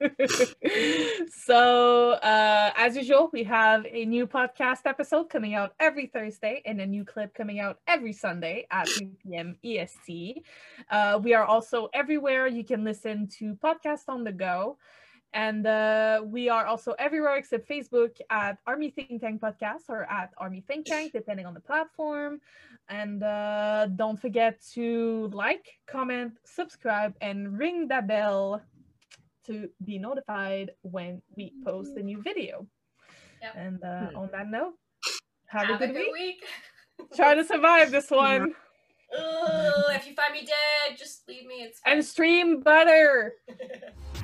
[laughs]
so, uh, as usual, we have a new podcast episode coming out every Thursday and a new clip coming out every Sunday at 3 p.m. EST. Uh, we are also everywhere. You can listen to podcasts on the go. And uh, we are also everywhere except Facebook at Army Think Tank Podcast or at Army Think Tank, [laughs] depending on the platform. And uh, don't forget to like, comment, subscribe, and ring that bell to be notified when we post a new video.
Yep.
And uh,
Hmm.
on that note, have,
Have
a good, week.
week. [laughs]
Try to survive this [laughs] one
Ugh, if you find me dead, just leave me. It's
and stream butter.
fine.